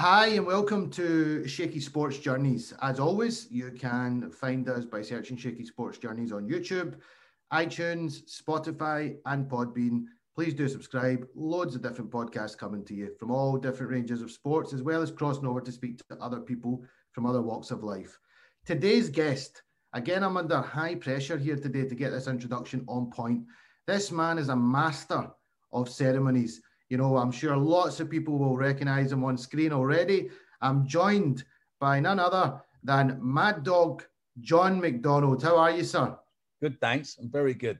Hi, and welcome to Shaky Sports Journeys. As always, you can find us by searching Shaky Sports Journeys on YouTube, iTunes, Spotify, and Podbean. Please do subscribe. Loads of different podcasts coming to you from all different ranges of sports, as well as crossing over to speak to other people from other walks of life. Today's guest, again, I'm under high pressure here today to get this introduction on point. This man is a master of ceremonies. You know, I'm sure lots of people will recognize him on screen already. I'm joined by none other than Mad Dog John McDonald. How are you, sir? Good, thanks. I'm very good.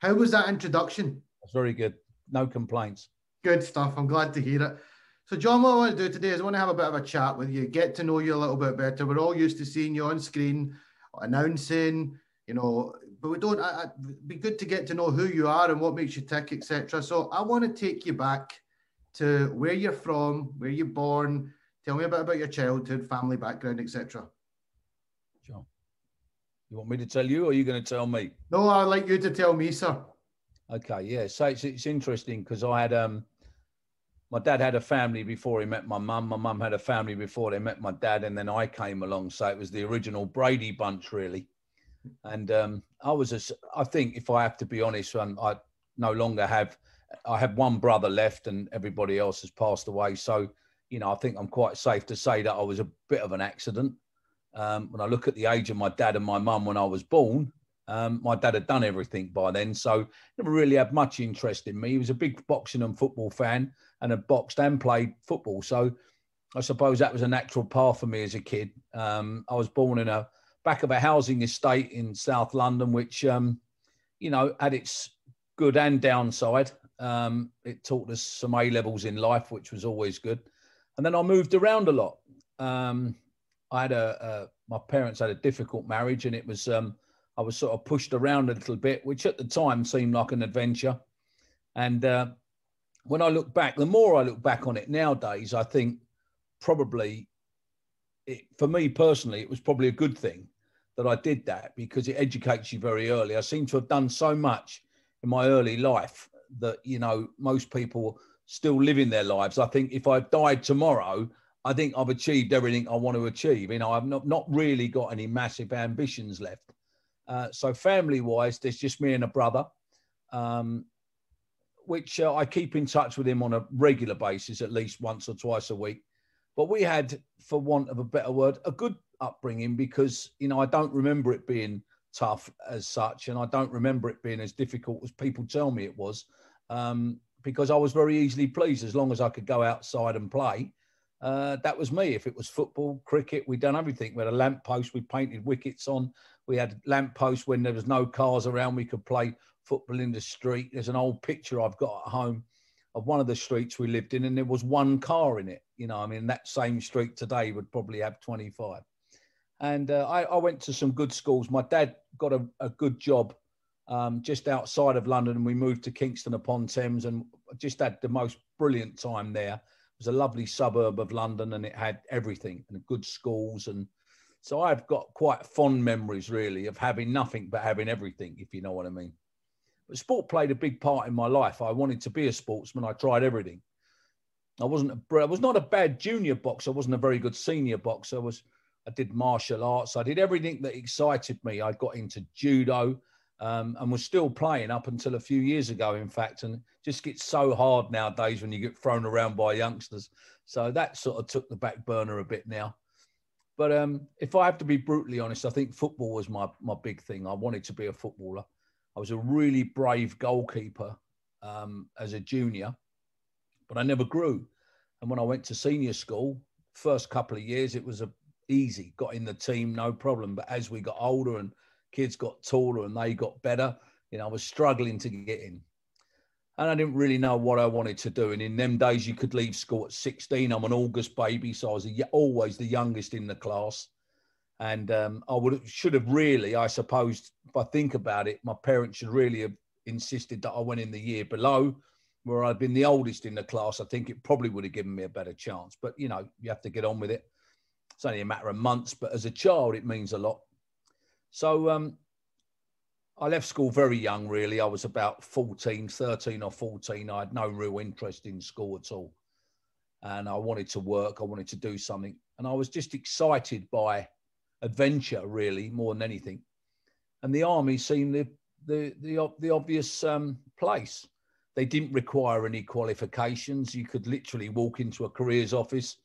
How was that introduction? It's very good. No complaints. Good stuff. I'm glad to hear it. So, John, what I want to do today is I want to have a bit of a chat with you, get to know you a little bit better. We're all used to seeing you on screen, announcing, you know, but we don't. I, would be good to get to know who you are and what makes you tick, etc. So I want to take you back to where you're from, where you're born. Tell me a bit about your childhood, family background, etc. Sure. You want me to tell you, or are you going to tell me? No, I'd like you to tell me, sir. Okay, yeah. So it's, it's interesting because I had um, my dad had a family before he met my mum. My mum had a family before they met my dad, and then I came along. So it was the original Brady bunch, really. And um, I was, a, I think, if I have to be honest, um, I no longer have. I have one brother left, and everybody else has passed away. So, you know, I think I'm quite safe to say that I was a bit of an accident. Um, when I look at the age of my dad and my mum when I was born, um, my dad had done everything by then, so never really had much interest in me. He was a big boxing and football fan, and had boxed and played football. So, I suppose that was a natural path for me as a kid. Um, I was born in a back of a housing estate in South London, which, um, you know, had its good and downside. Um, it taught us some A levels in life, which was always good. And then I moved around a lot. Um, I had a, a, my parents had a difficult marriage, and it was um, I was sort of pushed around a little bit, which at the time seemed like an adventure. And uh, when I look back, the more I look back on it nowadays, I think probably it, for me personally, it was probably a good thing that I did that because it educates you very early. I seem to have done so much in my early life that, you know, most people still living their lives. I think if I died tomorrow, I think I've achieved everything I want to achieve. You know, I've not, not really got any massive ambitions left. Uh, so family wise, there's just me and a brother, um, which uh, I keep in touch with him on a regular basis, at least once or twice a week. But we had, for want of a better word, a good upbringing because you know I don't remember it being tough as such, and I don't remember it being as difficult as people tell me it was. Um, because I was very easily pleased as long as I could go outside and play. Uh, that was me. If it was football, cricket, we'd done everything. We had a lamp post, we painted wickets on. We had lamp posts when there was no cars around. We could play football in the street. There's an old picture I've got at home of one of the streets we lived in, and there was one car in it. You know, I mean, that same street today would probably have 25 and uh, I, I, went to some good schools. My dad got a, a good job um, just outside of London, and we moved to Kingston upon Thames, and just had the most brilliant time there. It was a lovely suburb of London, and it had everything and good schools, and so I've got quite fond memories, really, of having nothing but having everything, if you know what I mean. But sport played a big part in my life. I wanted to be a sportsman. I tried everything. I wasn't a, I was not a bad junior boxer. I wasn't a very good senior boxer. I was I did martial arts. I did everything that excited me. I got into judo um, and was still playing up until a few years ago, in fact. And just gets so hard nowadays when you get thrown around by youngsters. So that sort of took the back burner a bit now. But um, if I have to be brutally honest, I think football was my, my big thing. I wanted to be a footballer. I was a really brave goalkeeper um, as a junior, but I never grew. And when I went to senior school, first couple of years, it was a easy, got in the team, no problem. But as we got older and kids got taller and they got better, you know, I was struggling to get in. And I didn't really know what I wanted to do. And in them days, you could leave school at 16. I'm an August baby, so I was a, always the youngest in the class. And um, I would should have really, I suppose, if I think about it, my parents should really have insisted that I went in the year below, where I'd been the oldest in the class. I think it probably would have given me a better chance. But you know, you have to get on with it. It's only a matter of months, but as a child, it means a lot. So um, I left school very young, really. I was about 14, 13 or 14. I had no real interest in school at all. and I wanted to work. I wanted to do something, and I was just excited by adventure, really, more than anything. And the army seemed the the the, the obvious um, place. They didn't require any qualifications. You could literally walk into a careers office,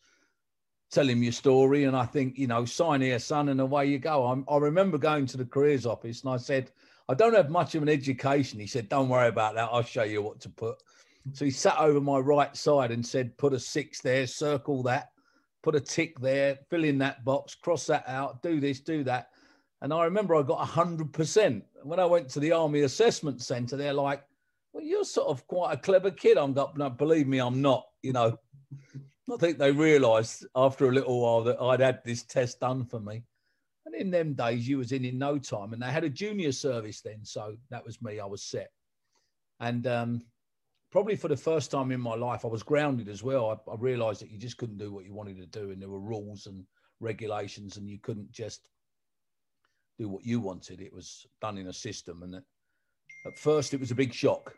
tell him your story, and I think you know, sign here, son, and away you go. I'm, I remember going to the careers office, and I said, I don't have much of an education. He said, Don't worry about that. I'll show you what to put. So he sat over my right side and said, Put a six there, circle that, put a tick there, fill in that box, cross that out, do this, do that. And I remember I got 100%. When I went to the Army Assessment Centre, they're like, Well, you're sort of quite a clever kid. I'm not, no, believe me, I'm not. You know, I think they realised after a little while that I'd had this test done for me. And in them days, you was in in no time. And they had a junior service then. So that was me. I was set. And um, probably for the first time in my life, I was grounded as well. I, I realized that you just couldn't do what you wanted to do. And there were rules and regulations, and you couldn't just do what you wanted. It was done in a system. And at first, it was a big shock.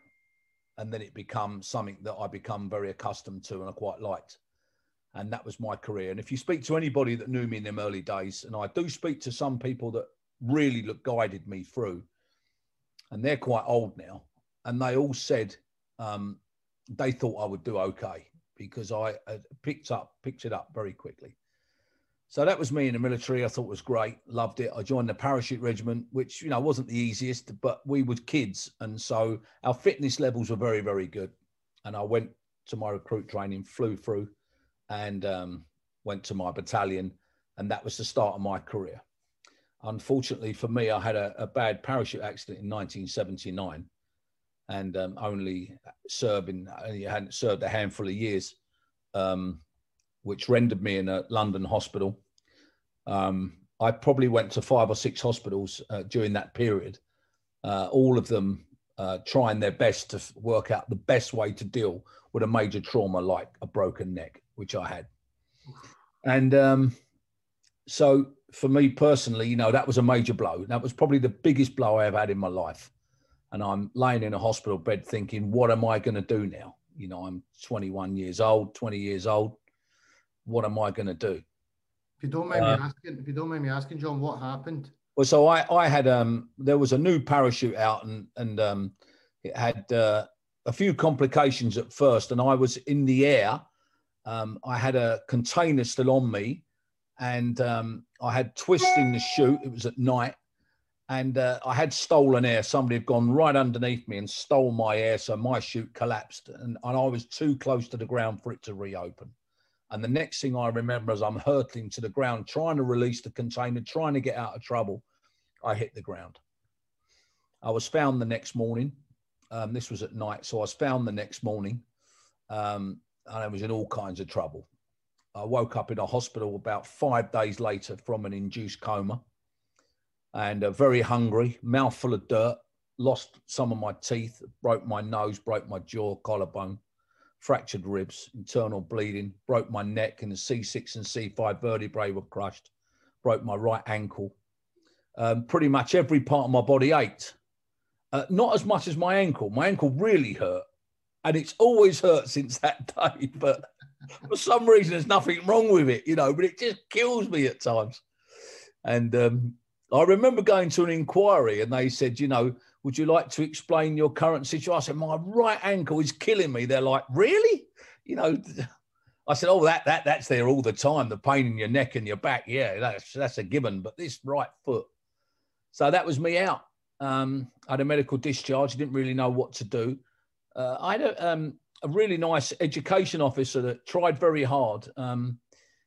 And then it became something that I become very accustomed to and I quite liked and that was my career. And if you speak to anybody that knew me in them early days, and I do speak to some people that really look guided me through, and they're quite old now, and they all said um, they thought I would do okay because I picked up picked it up very quickly. So that was me in the military. I thought was great, loved it. I joined the parachute regiment, which you know wasn't the easiest, but we were kids, and so our fitness levels were very very good. And I went to my recruit training, flew through and um, went to my battalion, and that was the start of my career. Unfortunately for me, I had a, a bad parachute accident in 1979, and um, only serving hadn't served a handful of years, um, which rendered me in a London hospital. Um, I probably went to five or six hospitals uh, during that period, uh, all of them uh, trying their best to work out the best way to deal with a major trauma like a broken neck which I had. And um, so for me personally, you know, that was a major blow. That was probably the biggest blow I ever had in my life. And I'm laying in a hospital bed thinking, what am I going to do now? You know, I'm 21 years old, 20 years old. What am I going to do? If you don't mind uh, me asking, if you don't mind me asking, John, what happened? Well, so I, I had um, there was a new parachute out, and and um, it had uh, a few complications at first, and I was in the air um, I had a container still on me, and um, I had twists in the chute. It was at night, and uh, I had stolen air. Somebody had gone right underneath me and stole my air, so my chute collapsed, and, and I was too close to the ground for it to reopen. And the next thing I remember as I'm hurtling to the ground, trying to release the container, trying to get out of trouble, I hit the ground. I was found the next morning. Um, this was at night, so I was found the next morning. Um, and I was in all kinds of trouble. I woke up in a hospital about five days later from an induced coma and uh, very hungry, mouth full of dirt, lost some of my teeth, broke my nose, broke my jaw, collarbone, fractured ribs, internal bleeding, broke my neck, and the C6 and C5 vertebrae were crushed, broke my right ankle. Um, pretty much every part of my body ached. Uh, not as much as my ankle. My ankle really hurt, and it's always hurt since that day. But for some reason, there's nothing wrong with it, you know. But it just kills me at times. And um, I remember going to an inquiry, and they said, you know, would you like to explain your current situation? I said, my right ankle is killing me. They're like, really? You know. I said, "Oh, that that that's there all the time. The pain in your neck and your back, yeah, that's that's a given. But this right foot, so that was me out. Um, I had a medical discharge. Didn't really know what to do. Uh, I had a, um, a, really nice education officer that tried very hard. Um,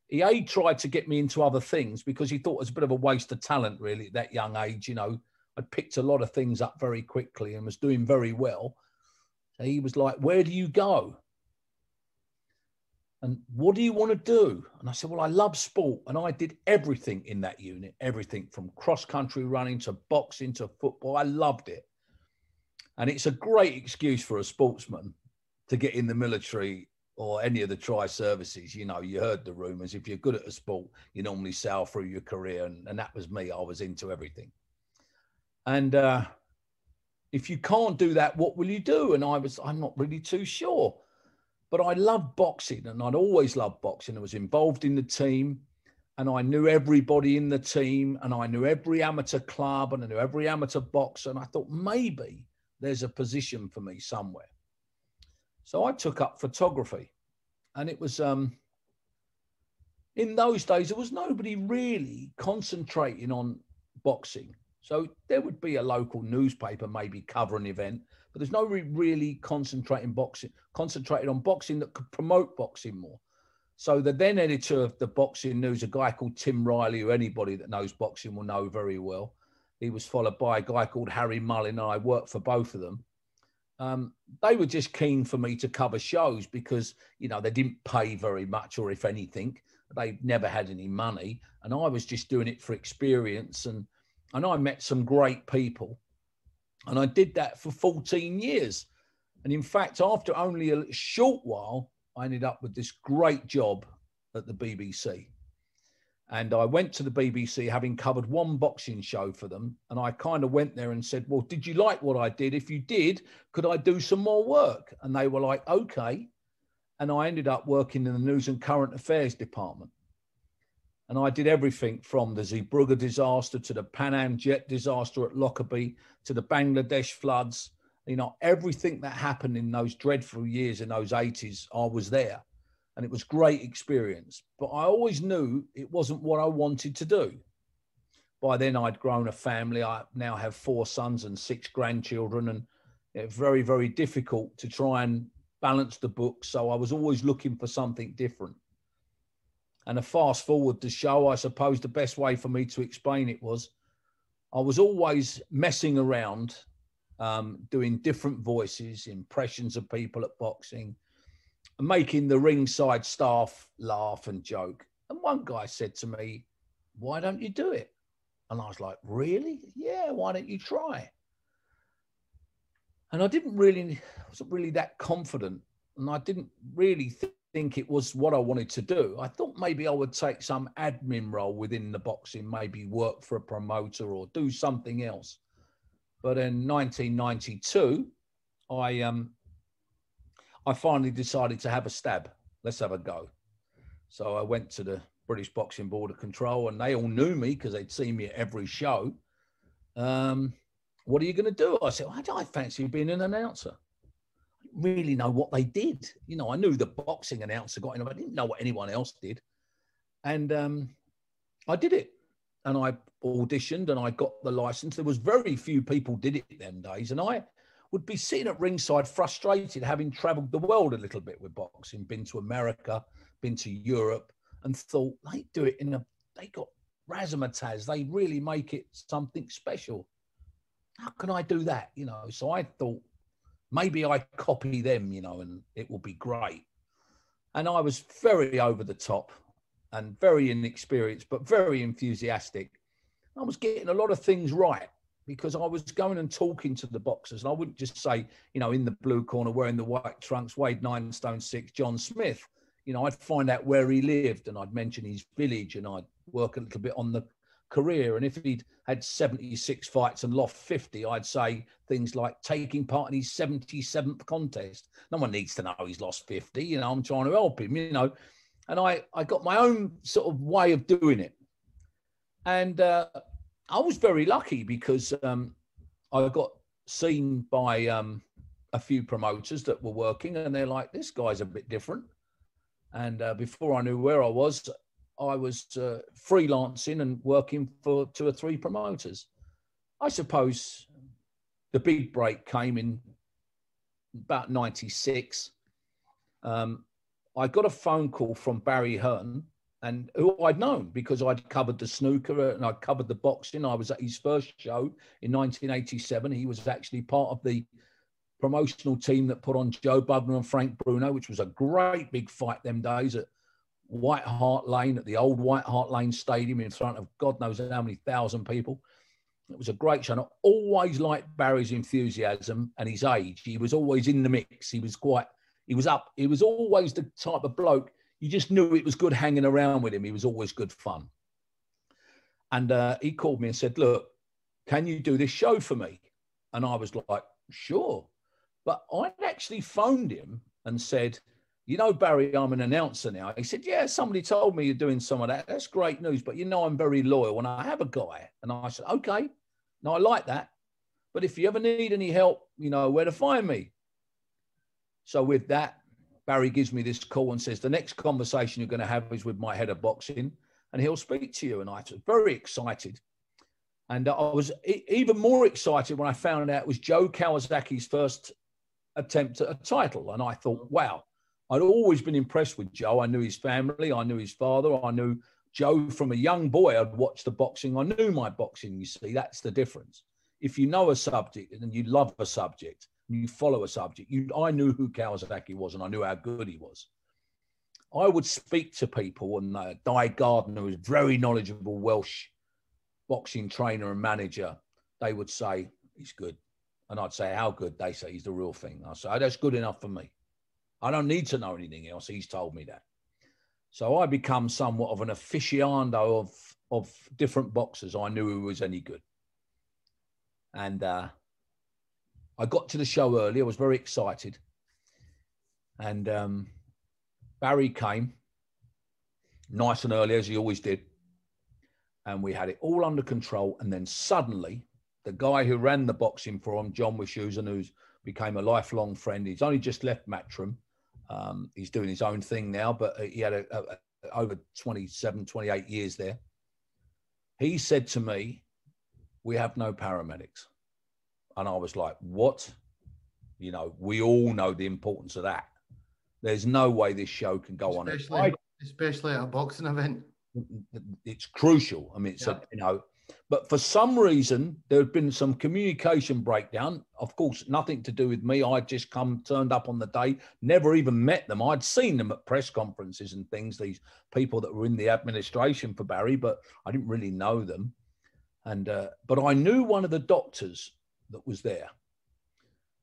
he a tried to get me into other things because he thought it was a bit of a waste of talent, really, at that young age. You know, I'd picked a lot of things up very quickly and was doing very well. So he was like, "Where do you go?" And what do you want to do? And I said, Well, I love sport. And I did everything in that unit, everything from cross country running to boxing to football. I loved it. And it's a great excuse for a sportsman to get in the military or any of the tri services. You know, you heard the rumors. If you're good at a sport, you normally sail through your career. And, and that was me. I was into everything. And uh, if you can't do that, what will you do? And I was, I'm not really too sure. but I loved boxing and I'd always loved boxing. I was involved in the team and I knew everybody in the team and I knew every amateur club and I knew every amateur boxer. And I thought maybe there's a position for me somewhere. So I took up photography and it was, um, in those days, there was nobody really concentrating on boxing. So there would be a local newspaper maybe cover an event, but there's no really concentrating boxing, concentrated on boxing that could promote boxing more. So the then editor of the Boxing News, a guy called Tim Riley, who anybody that knows boxing will know very well. He was followed by a guy called Harry Mullan, and I worked for both of them. Um, they were just keen for me to cover shows because you know they didn't pay very much, or if anything, they never had any money, and I was just doing it for experience and and I met some great people. And I did that for 14 years. And in fact, after only a short while, I ended up with this great job at the BBC. And I went to the BBC having covered one boxing show for them. And I kind of went there and said, Well, did you like what I did? If you did, could I do some more work? And they were like, Okay. And I ended up working in the news and current affairs department. And I did everything from the Zeebrugge disaster to the Pan Am jet disaster at Lockerbie to the Bangladesh floods. You know, everything that happened in those dreadful years in those 80s, I was there. And it was great experience. But I always knew it wasn't what I wanted to do. By then, I'd grown a family. I now have four sons and six grandchildren. And it's very, very difficult to try and balance the books. So I was always looking for something different. And a fast forward the show, I suppose the best way for me to explain it was I was always messing around, um, doing different voices, impressions of people at boxing, making the ringside staff laugh and joke. And one guy said to me, Why don't you do it? And I was like, Really? Yeah, why don't you try? And I didn't really, I wasn't really that confident. And I didn't really think it was what I wanted to do. I thought maybe I would take some admin role within the boxing, maybe work for a promoter or do something else. But in 1992, I um, I finally decided to have a stab. Let's have a go. So I went to the British Boxing Board of Control, and they all knew me because they'd seen me at every show. Um, what are you going to do? I said, well, I fancy being an announcer really know what they did. You know, I knew the boxing announcer got in, but I didn't know what anyone else did. And um, I did it. And I auditioned and I got the license. There was very few people did it them days. And I would be sitting at ringside frustrated, having traveled the world a little bit with boxing, been to America, been to Europe, and thought they do it in a, they got razzmatazz. They really make it something special. How can I do that? You know, so I thought maybe I copy them, you know, and it will be great. And I was very over the top and very inexperienced, but very enthusiastic. I was getting a lot of things right because I was going and talking to the boxers. And I wouldn't just say, you know, in the blue corner wearing the white trunks, Wade nine stone six, John Smith. You know, I'd find out where he lived and I'd mention his village and I'd work a little bit on the career. And if he'd had 76 fights and lost 50, I'd say things like taking part in his 77th contest. No one needs to know he's lost 50. You know, I'm trying to help him, you know. And I, I got my own sort of way of doing it. And uh, I was very lucky because um, I got seen by um, a few promoters that were working, and they're like, this guy's a bit different. And uh, before I knew where I was, I was uh, freelancing and working for two or three promoters. I suppose the big break came in about 96. Um, I got a phone call from Barry Hearn, and who I'd known because I'd covered the snooker and I'd covered the boxing. I was at his first show in 1987. He was actually part of the promotional team that put on Joe Bugner and Frank Bruno, which was a great big fight them days at White Hart Lane at the old White Hart Lane Stadium in front of God knows how many thousand people. It was a great show. I always liked Barry's enthusiasm and his age. He was always in the mix. He was quite, he was up. He was always the type of bloke you just knew it was good hanging around with him. He was always good fun. And uh, he called me and said, Look, can you do this show for me? And I was like, Sure. But I'd actually phoned him and said, You know, Barry, I'm an announcer now. He said, Yeah, somebody told me you're doing some of that. That's great news. But you know, I'm very loyal and I have a guy. And I said, Okay, no, I like that. But if you ever need any help, you know where to find me. So with that, Barry gives me this call and says, The next conversation you're going to have is with my head of boxing and he'll speak to you. And I was very excited. And I was even more excited when I found out it was Joe Kawasaki's first attempt at a title. And I thought, wow, I'd always been impressed with Joe. I knew his family, I knew his father, I knew Joe from a young boy. I'd watched the boxing, I knew my boxing. You see, that's the difference. If you know a subject and you love a subject, you follow a subject. You, I knew who Kawasaki was and I knew how good he was. I would speak to people, and uh, Dai Gardiner was very knowledgeable Welsh boxing trainer and manager. They would say he's good, and I'd say how good. They say he's the real thing. I say oh, that's good enough for me. I don't need to know anything else. He's told me that. So I become somewhat of an aficionado of of different boxers. I knew who was any good, and uh, I got to the show early. I was very excited, and um, Barry came nice and early as he always did, and we had it all under control. And then suddenly, the guy who ran the boxing for him, John Wischhusen, who's became a lifelong friend, he's only just left Matchroom. Um, he's doing his own thing now, but he had a, a, a, over 27, 28 years there. He said to me, We have no paramedics. And I was like, what? You know, we all know the importance of that. There's no way this show can go especially, on. Especially at a boxing event. It's crucial. I mean, it's yeah. a, you know, but for some reason there had been some communication breakdown. Of course, nothing to do with me. I'd just come, turned up on the day, never even met them. I'd seen them at press conferences and things. These people that were in the administration for Barry, but I didn't really know them. And uh, but I knew one of the doctors that was there.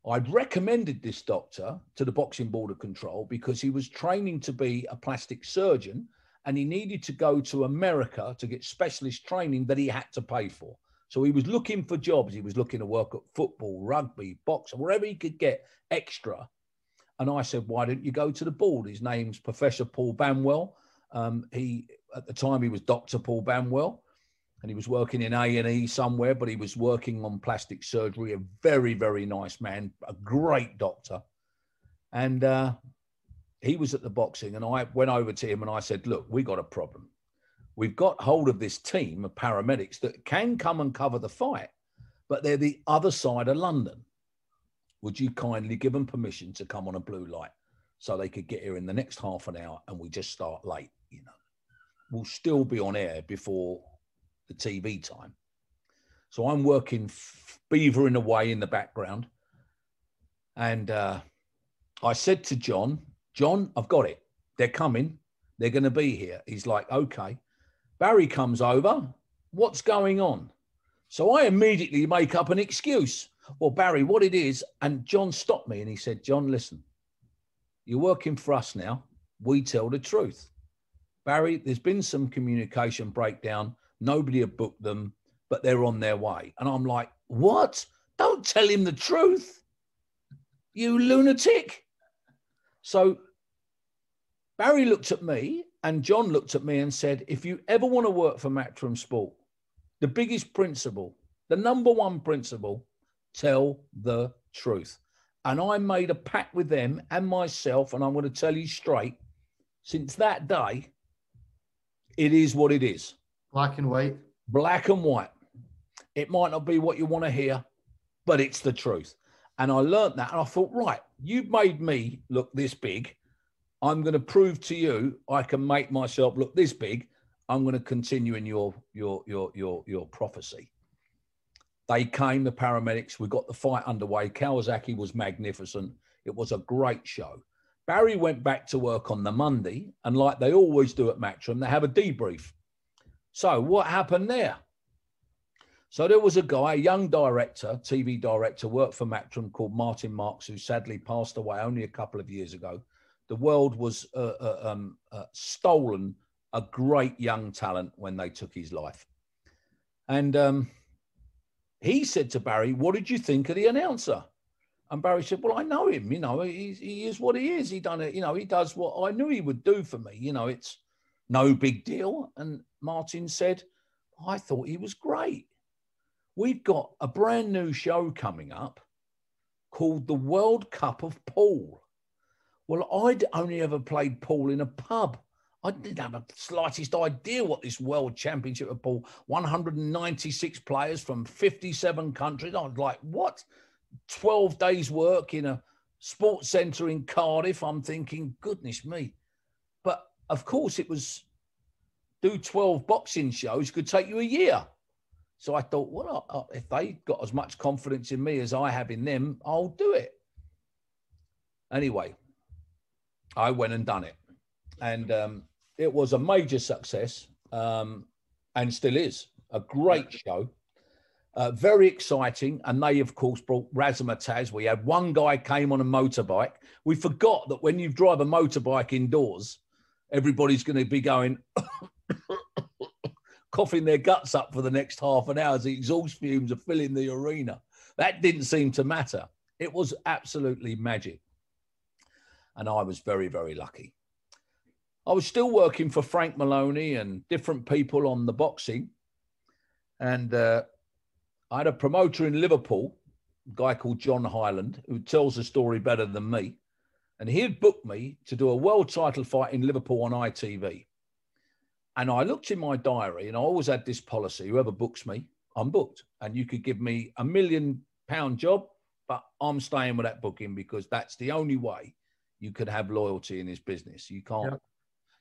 I'd recommended this doctor to the Boxing Board of Control because he was training to be a plastic surgeon and he needed to go to America to get specialist training that he had to pay for. So he was looking for jobs. He was looking to work at football, rugby, boxing, wherever he could get extra. And I said, why don't you go to the board? His name's Professor Paul Banwell. Um, he at the time he was Dr. Paul Banwell and he was working in A&E somewhere, but he was working on plastic surgery. A very, very nice man, a great doctor. And uh, he was at the boxing, and I went over to him and I said, "Look, we got a problem. We've got hold of this team of paramedics that can come and cover the fight, but they're the other side of London. Would you kindly give them permission to come on a blue light so they could get here in the next half an hour, and we just start late? You know, we'll still be on air before." The TV time. So I'm working beavering away in the background. And uh, I said to John, John, I've got it. They're coming. They're going to be here. He's like, okay. Barry comes over. What's going on? So I immediately make up an excuse. Well, Barry, what it is. And John stopped me and he said, John, listen, you're working for us now. We tell the truth. Barry, there's been some communication breakdown Nobody had booked them, but they're on their way. And I'm like, what? Don't tell him the truth, you lunatic. So Barry looked at me and John looked at me and said, if you ever want to work for Matchroom Sport, the biggest principle, the number one principle, tell the truth. And I made a pact with them and myself, and I'm going to tell you straight, since that day, it is what it is. Black and white. Black and white. It might not be what you want to hear, but it's the truth. And I learned that and I thought, right, you've made me look this big. I'm going to prove to you I can make myself look this big. I'm going to continue in your your your your your prophecy. They came, the paramedics. We got the fight underway. Kawasaki was magnificent. It was a great show. Barry went back to work on the Monday, and like they always do at Matchroom, they have a debrief. So what happened there? So there was a guy, a young director, TV director, worked for Matchroom called Martin Marks, who sadly passed away only a couple of years ago. The world was uh, uh, um, uh, stolen a great young talent when they took his life. And um, he said to Barry, What did you think of the announcer? And Barry said, "Well, I know him. You know, he, he is what he is. He done it. You know, he does what I knew he would do for me. You know, it's no big deal." And Martin said, "I thought he was great. We've got a brand new show coming up called the World Cup of Pool. Well, I'd only ever played pool in a pub." I didn't have the slightest idea what this World Championship of Pool, 196 players from 57 countries. I was like, what? 12 days work in a sports centre in Cardiff. I'm thinking, goodness me. Of course, it was do 12 boxing shows could take you a year. So I thought, well, if they got as much confidence in me as I have in them, I'll do it. Anyway, I went and done it. And um, it was a major success um, and still is a great show. Uh, very exciting. And they, of course, brought razzmatazz. We had one guy came on a motorbike. We forgot that when you drive a motorbike indoors, everybody's going to be going, coughing their guts up for the next half an hour as the exhaust fumes are filling the arena. That didn't seem to matter. It was absolutely magic. And I was very, very lucky. I was still working for Frank Maloney and different people on the boxing. And uh, I had a promoter in Liverpool, a guy called John Hyland, who tells the story better than me. And he had booked me to do a world title fight in Liverpool on ITV. And I looked in my diary and I always had this policy whoever books me, I'm booked. And you could give me a million pound job, but I'm staying with that booking because that's the only way you could have loyalty in this business. You can't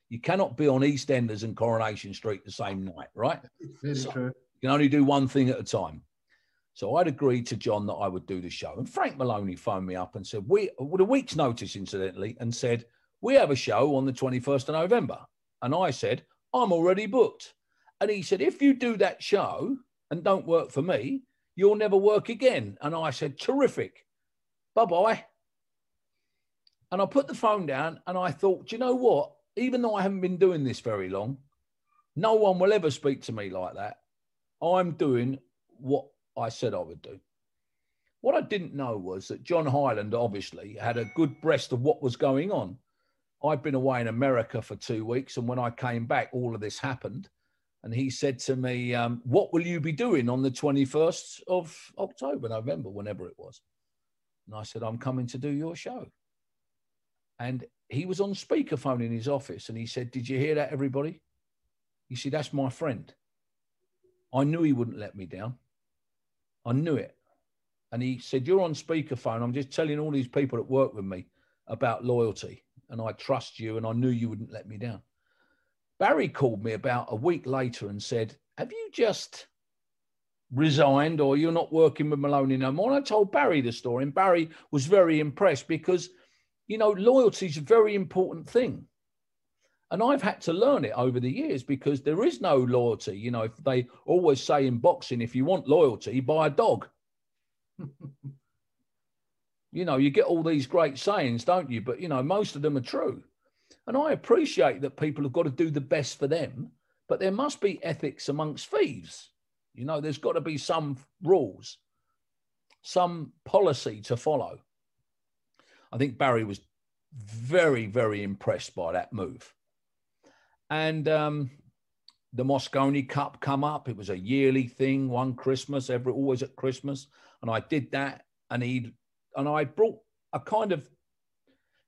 you cannot be on EastEnders and Coronation Street the same night, right? Very so true. You can only do one thing at a time. So I'd agreed to John that I would do the show. And Frank Maloney phoned me up and said, We with a week's notice, incidentally, and said, We have a show on the 21st of November. And I said, I'm already booked. And he said, If you do that show and don't work for me, you'll never work again. And I said, Terrific. Bye bye. And I put the phone down and I thought, Do you know what? even though I haven't been doing this very long, no one will ever speak to me like that. I'm doing what I said I would do. What I didn't know was that John Hyland obviously had a good breast of what was going on. I'd been away in America for two weeks, and when I came back, all of this happened. And he said to me, um, What will you be doing on the 21st of October, November, whenever it was? And I said, I'm coming to do your show. And he was on speakerphone in his office and he said, Did you hear that, everybody? He said, That's my friend. I knew he wouldn't let me down. I knew it. And he said, You're on speakerphone. I'm just telling all these people that work with me about loyalty. And I trust you and I knew you wouldn't let me down. Barry called me about a week later and said, Have you just resigned or you're not working with Maloney no more? And I told Barry the story, and Barry was very impressed because you know, loyalty is a very important thing. And I've had to learn it over the years because there is no loyalty. You know, if they always say in boxing, if you want loyalty, buy a dog. you know, you get all these great sayings, don't you? But, you know, most of them are true. And I appreciate that people have got to do the best for them, but there must be ethics amongst thieves. You know, there's got to be some rules, some policy to follow. I think Barry was very, very impressed by that move. And um, the Mosconi Cup come up. It was a yearly thing, one Christmas, every always at Christmas, and I did that. And he and I brought a kind of.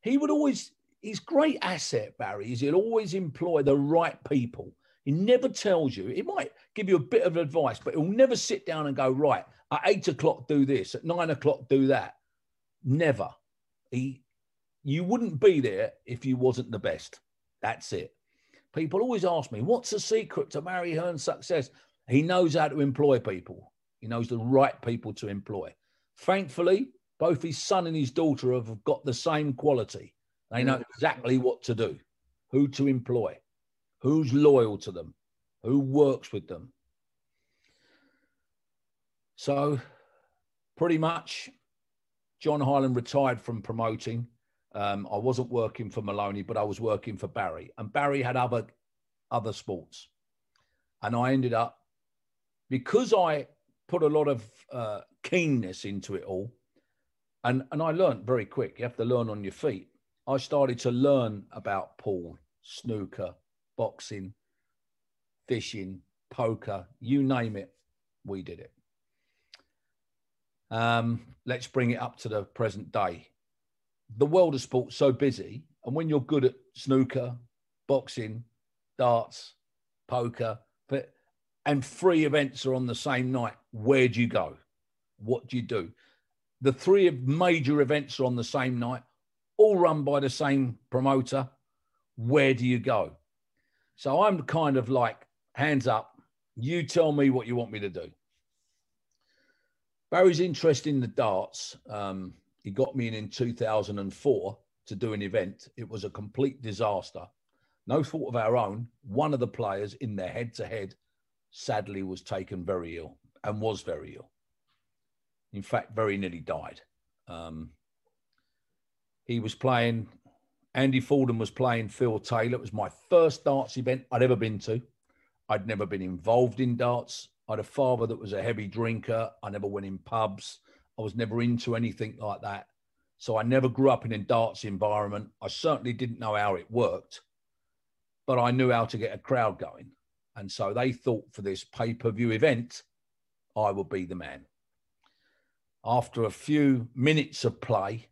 He would always his great asset, Barry, is he'll always employ the right people. He never tells you. He might give you a bit of advice, but he'll never sit down and go right at eight o'clock do this, at nine o'clock do that. Never. He, you wouldn't be there if you wasn't the best. That's it. People always ask me, what's the secret to Barry Hearn's success? He knows how to employ people. He knows the right people to employ. Thankfully, both his son and his daughter have got the same quality. They know mm. exactly what to do, who to employ, who's loyal to them, who works with them. So, pretty much, John Hyland retired from promoting. Um, I wasn't working for Maloney, but I was working for Barry, and Barry had other other sports, and I ended up because I put a lot of uh, keenness into it all. And, and I learned very quick. You have to learn on your feet. I started to learn about pool, snooker, boxing, fishing, poker, you name it, we did it. Um, let's bring it up to the present day. The world of sport's so busy, and when you're good at snooker, boxing, darts, poker, but and three events are on the same night, where do you go? What do you do? The three major events are on the same night, all run by the same promoter. Where do you go? So I'm kind of like, hands up, you tell me what you want me to do. Barry's interest in the darts. Um, he got me in in 2004 to do an event. It was a complete disaster. No fault of our own. One of the players in their head to head sadly was taken very ill and was very ill. In fact, very nearly died. Um, he was playing, Andy Fordham was playing Phil Taylor. It was my first darts event I'd ever been to. I'd never been involved in darts. I had a father that was a heavy drinker. I never went in pubs. I was never into anything like that. So I never grew up in a darts environment. I certainly didn't know how it worked, but I knew how to get a crowd going. And so they thought for this pay per view event, I would be the man. After a few minutes of play,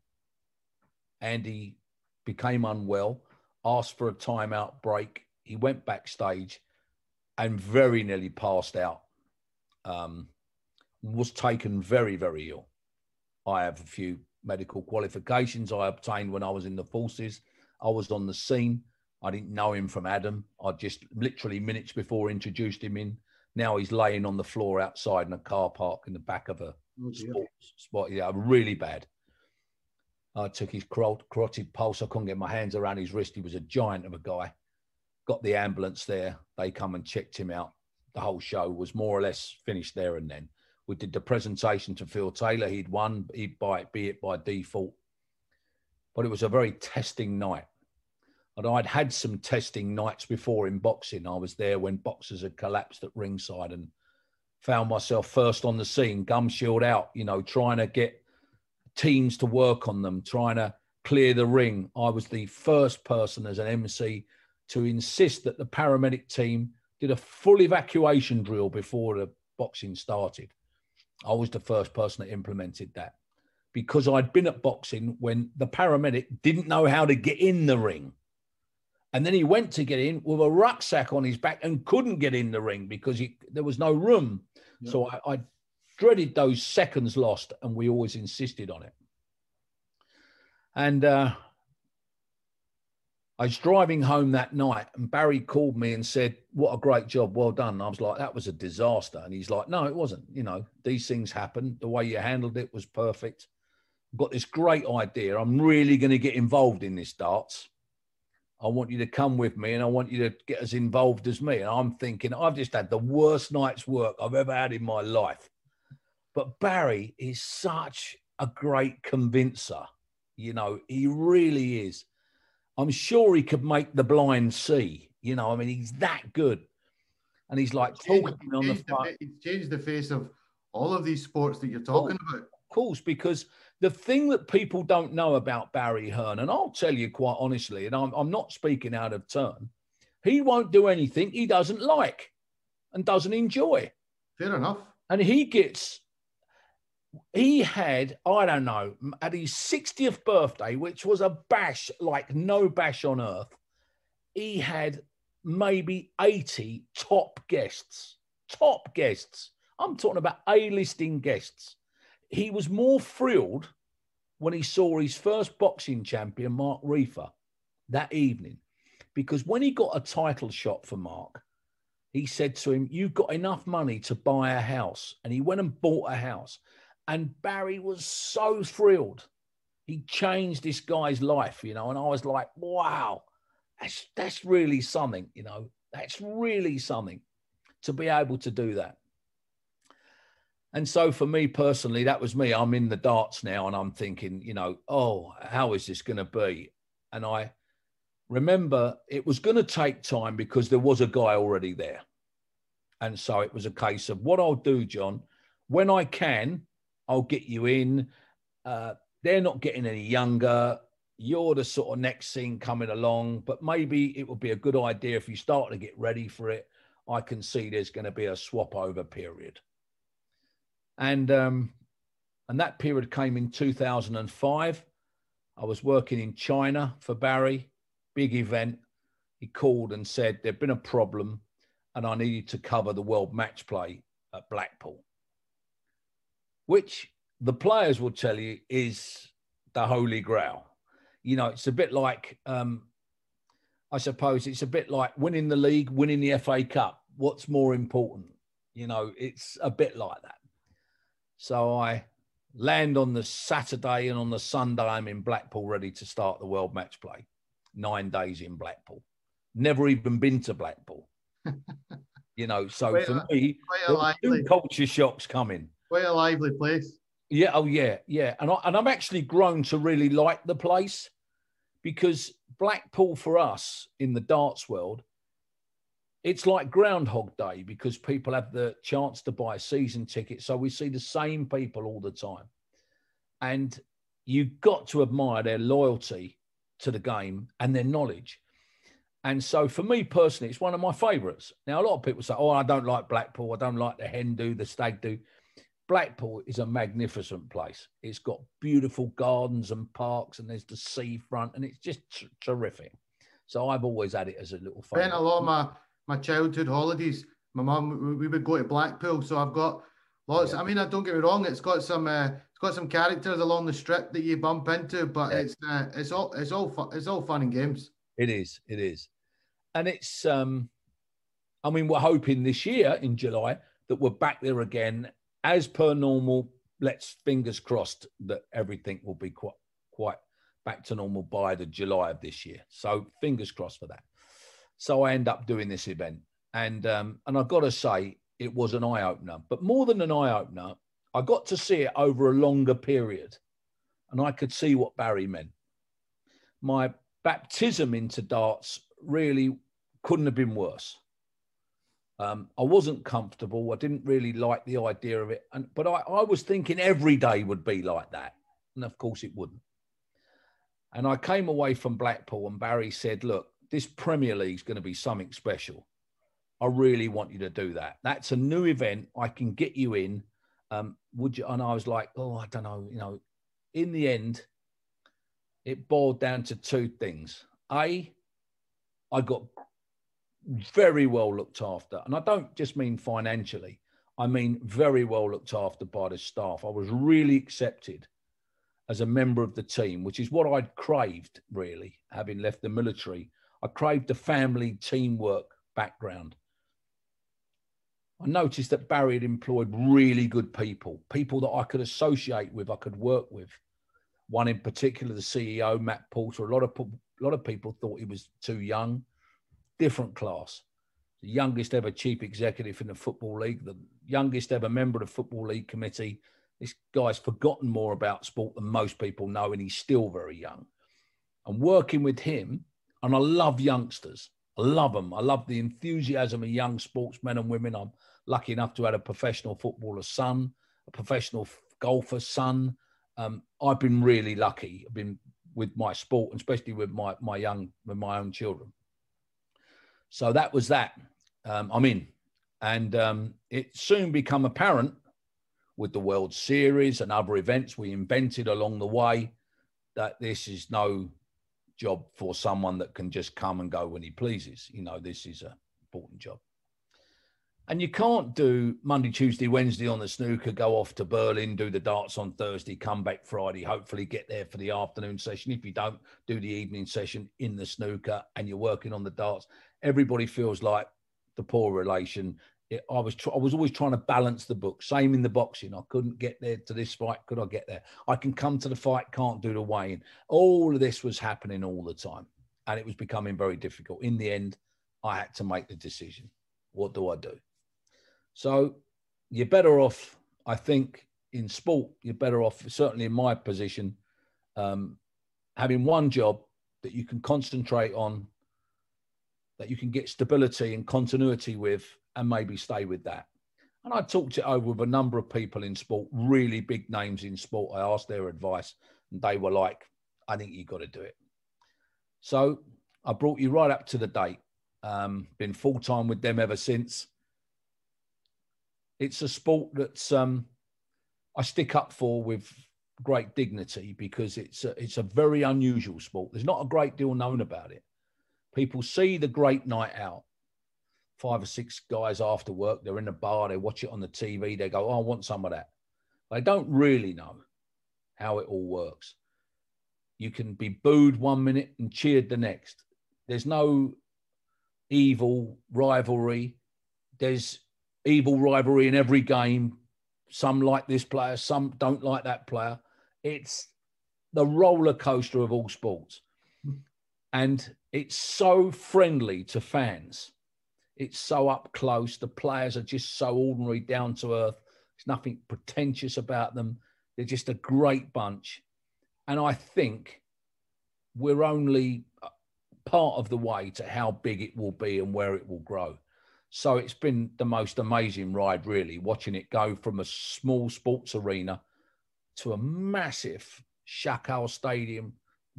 Andy became unwell, asked for a timeout break. He went backstage and very nearly passed out. Um, was taken very, very ill. I have a few medical qualifications I obtained when I was in the forces. I was on the scene. I didn't know him from Adam. I just literally minutes before introduced him in. Now he's laying on the floor outside in a car park in the back of a oh, sports spot. Yeah, really bad. I took his carotid pulse. I couldn't get my hands around his wrist. He was a giant of a guy. Got the ambulance there. They come and checked him out. The whole show was more or less finished there and then. We did the presentation to Phil Taylor. He'd won, he'd it, be it by default. But it was a very testing night. And I'd had some testing nights before in boxing. I was there when boxers had collapsed at ringside and found myself first on the scene, gum shield out, you know, trying to get teams to work on them, trying to clear the ring. I was the first person as an MC to insist that the paramedic team did a full evacuation drill before the boxing started. I was the first person that implemented that because I'd been at boxing when the paramedic didn't know how to get in the ring. And then he went to get in with a rucksack on his back and couldn't get in the ring because he, there was no room. Yeah. So I, I dreaded those seconds lost, and we always insisted on it. And uh, I was driving home that night, and Barry called me and said, "What a great job, well done." And I was like, "That was a disaster," and he's like, "No, it wasn't. You know, these things happen. The way you handled it was perfect. I've got this great idea. I'm really going to get involved in this darts." I want you to come with me and I want you to get as involved as me. And I'm thinking, I've just had the worst night's work I've ever had in my life. But Barry is such a great convincer. You know, he really is. I'm sure he could make the blind see. You know, I mean, he's that good. And he's like talking on the front. It's changed the face of all of these sports that you're talking oh, about. Of course, because the thing that people don't know about Barry Hearn, and I'll tell you quite honestly, and I'm, I'm not speaking out of turn, he won't do anything he doesn't like and doesn't enjoy. Fair enough. And he gets, he had, I don't know, at his 60th birthday, which was a bash like no bash on earth, he had maybe 80 top guests. Top guests. I'm talking about A listing guests he was more thrilled when he saw his first boxing champion, Mark Reefer, that evening. Because when he got a title shot for Mark, he said to him, You've got enough money to buy a house. And he went and bought a house. And Barry was so thrilled. He changed this guy's life, you know. And I was like, Wow, that's, that's really something, you know. That's really something to be able to do that. And so for me personally, that was me. I'm in the darts now and I'm thinking, you know, oh, how is this going to be? And I remember it was going to take time because there was a guy already there. And so it was a case of what I'll do, John, when I can, I'll get you in. Uh, they're not getting any younger. You're the sort of next thing coming along, but maybe it would be a good idea if you start to get ready for it. I can see there's going to be a swap over period. And um, and that period came in 2005. I was working in China for Barry, big event. He called and said there'd been a problem and I needed to cover the world match play at Blackpool, which the players will tell you is the holy grail. You know, it's a bit like, um, I suppose it's a bit like winning the league, winning the FA Cup. What's more important? You know, it's a bit like that. So I land on the Saturday and on the Sunday, I'm in Blackpool ready to start the world match play. Nine days in Blackpool. Never even been to Blackpool. you know, so quite for me, two culture shocks coming. Quite a lively place. Yeah, oh yeah, yeah. And, I, and I'm actually grown to really like the place because Blackpool for us in the darts world, it's like Groundhog Day because people have the chance to buy a season ticket. So we see the same people all the time. And you've got to admire their loyalty to the game and their knowledge. And so for me personally, it's one of my favourites. Now, a lot of people say, oh, I don't like Blackpool. I don't like the hen do, the stag do. Blackpool is a magnificent place. It's got beautiful gardens and parks, and there's the seafront, and it's just t- terrific. So I've always had it as a little fun. Spent a lot of my, my childhood holidays. My mum, we would go to Blackpool, so I've got lots. Yeah. I mean, I don't get me wrong; it's got some, uh, it's got some characters along the strip that you bump into, but yeah. it's, uh, it's all, it's all, fun, it's all fun and games. It is. It is. And it's, um, I mean, we're hoping this year in July that we're back there again as per normal. Let's fingers crossed that everything will be quite, quite back to normal by the July of this year. So fingers crossed for that. So I end up doing this event, and um, and I've got to say it was an eye opener. But more than an eye opener, I got to see it over a longer period, and I could see what Barry meant. My baptism into darts really couldn't have been worse. Um, I wasn't comfortable. I didn't really like the idea of it, and but I, I was thinking every day would be like that, and of course it wouldn't. And I came away from Blackpool, and Barry said, "Look, this Premier League is going to be something special. I really want you to do that. That's a new event. I can get you in. Um, would you?" And I was like, "Oh, I don't know. You know." In the end, it boiled down to two things. A, I got very well looked after. And I don't just mean financially, I mean very well looked after by the staff. I was really accepted as a member of the team, which is what I'd craved, really, having left the military. I craved the family teamwork background. I noticed that Barry had employed really good people, people that I could associate with, I could work with. One in particular, the CEO, Matt Porter. A lot of a lot of people thought he was too young different class. The youngest ever chief executive in the Football League, the youngest ever member of the Football League committee. This guy's forgotten more about sport than most people know, and he's still very young. And working with him, and I love youngsters. I love them. I love the enthusiasm of young sportsmen and women. I'm lucky enough to have a professional footballer's son, a professional golfer's son. Um, I've been really lucky. I've been with my sport, and especially with my my young with my own children. So that was that. Um, I'm in. And um, it soon became apparent with the World Series and other events we invented along the way that this is no job for someone that can just come and go when he pleases. You know, this is an important job. And you can't do Monday, Tuesday, Wednesday on the snooker, go off to Berlin, do the darts on Thursday, come back Friday, hopefully get there for the afternoon session. If you don't, do the evening session in the snooker and you're working on the darts everybody feels like the poor relation. It, I was tr- I was always trying to balance the book. Same in the boxing. I couldn't get there to this fight. Could I get there? I can come to the fight. Can't do the weighing. All of this was happening all the time, and it was becoming very difficult. In the end, I had to make the decision. What do I do? So you're better off, I think, in sport. You're better off, certainly in my position, um, having one job that you can concentrate on that you can get stability and continuity with and maybe stay with that. And I talked it over with a number of people in sport, really big names in sport. I asked their advice. And they were like, I think you've got to do it. So I brought you right up to the date. Um, been full time with them ever since. It's a sport that's um, I stick up for with great dignity because it's a, it's a very unusual sport. There's not a great deal known about it. People see the great night out, five or six guys after work, they're in a bar, they watch it on the TV, they go, oh, I want some of that. They don't really know how it all works. You can be booed one minute and cheered the next. There's no evil rivalry. There's evil rivalry in every game. Some like this player, some don't like that player. It's the roller coaster of all sports. And it's so friendly to fans. It's so up close. The players are just so ordinary, down to earth. There's nothing pretentious about them. They're just a great bunch. And I think we're only uh, part of the way to how big it will be and where it will grow. So it's been the most amazing ride, really, watching it go from a small sports arena to a massive Schalke Stadium,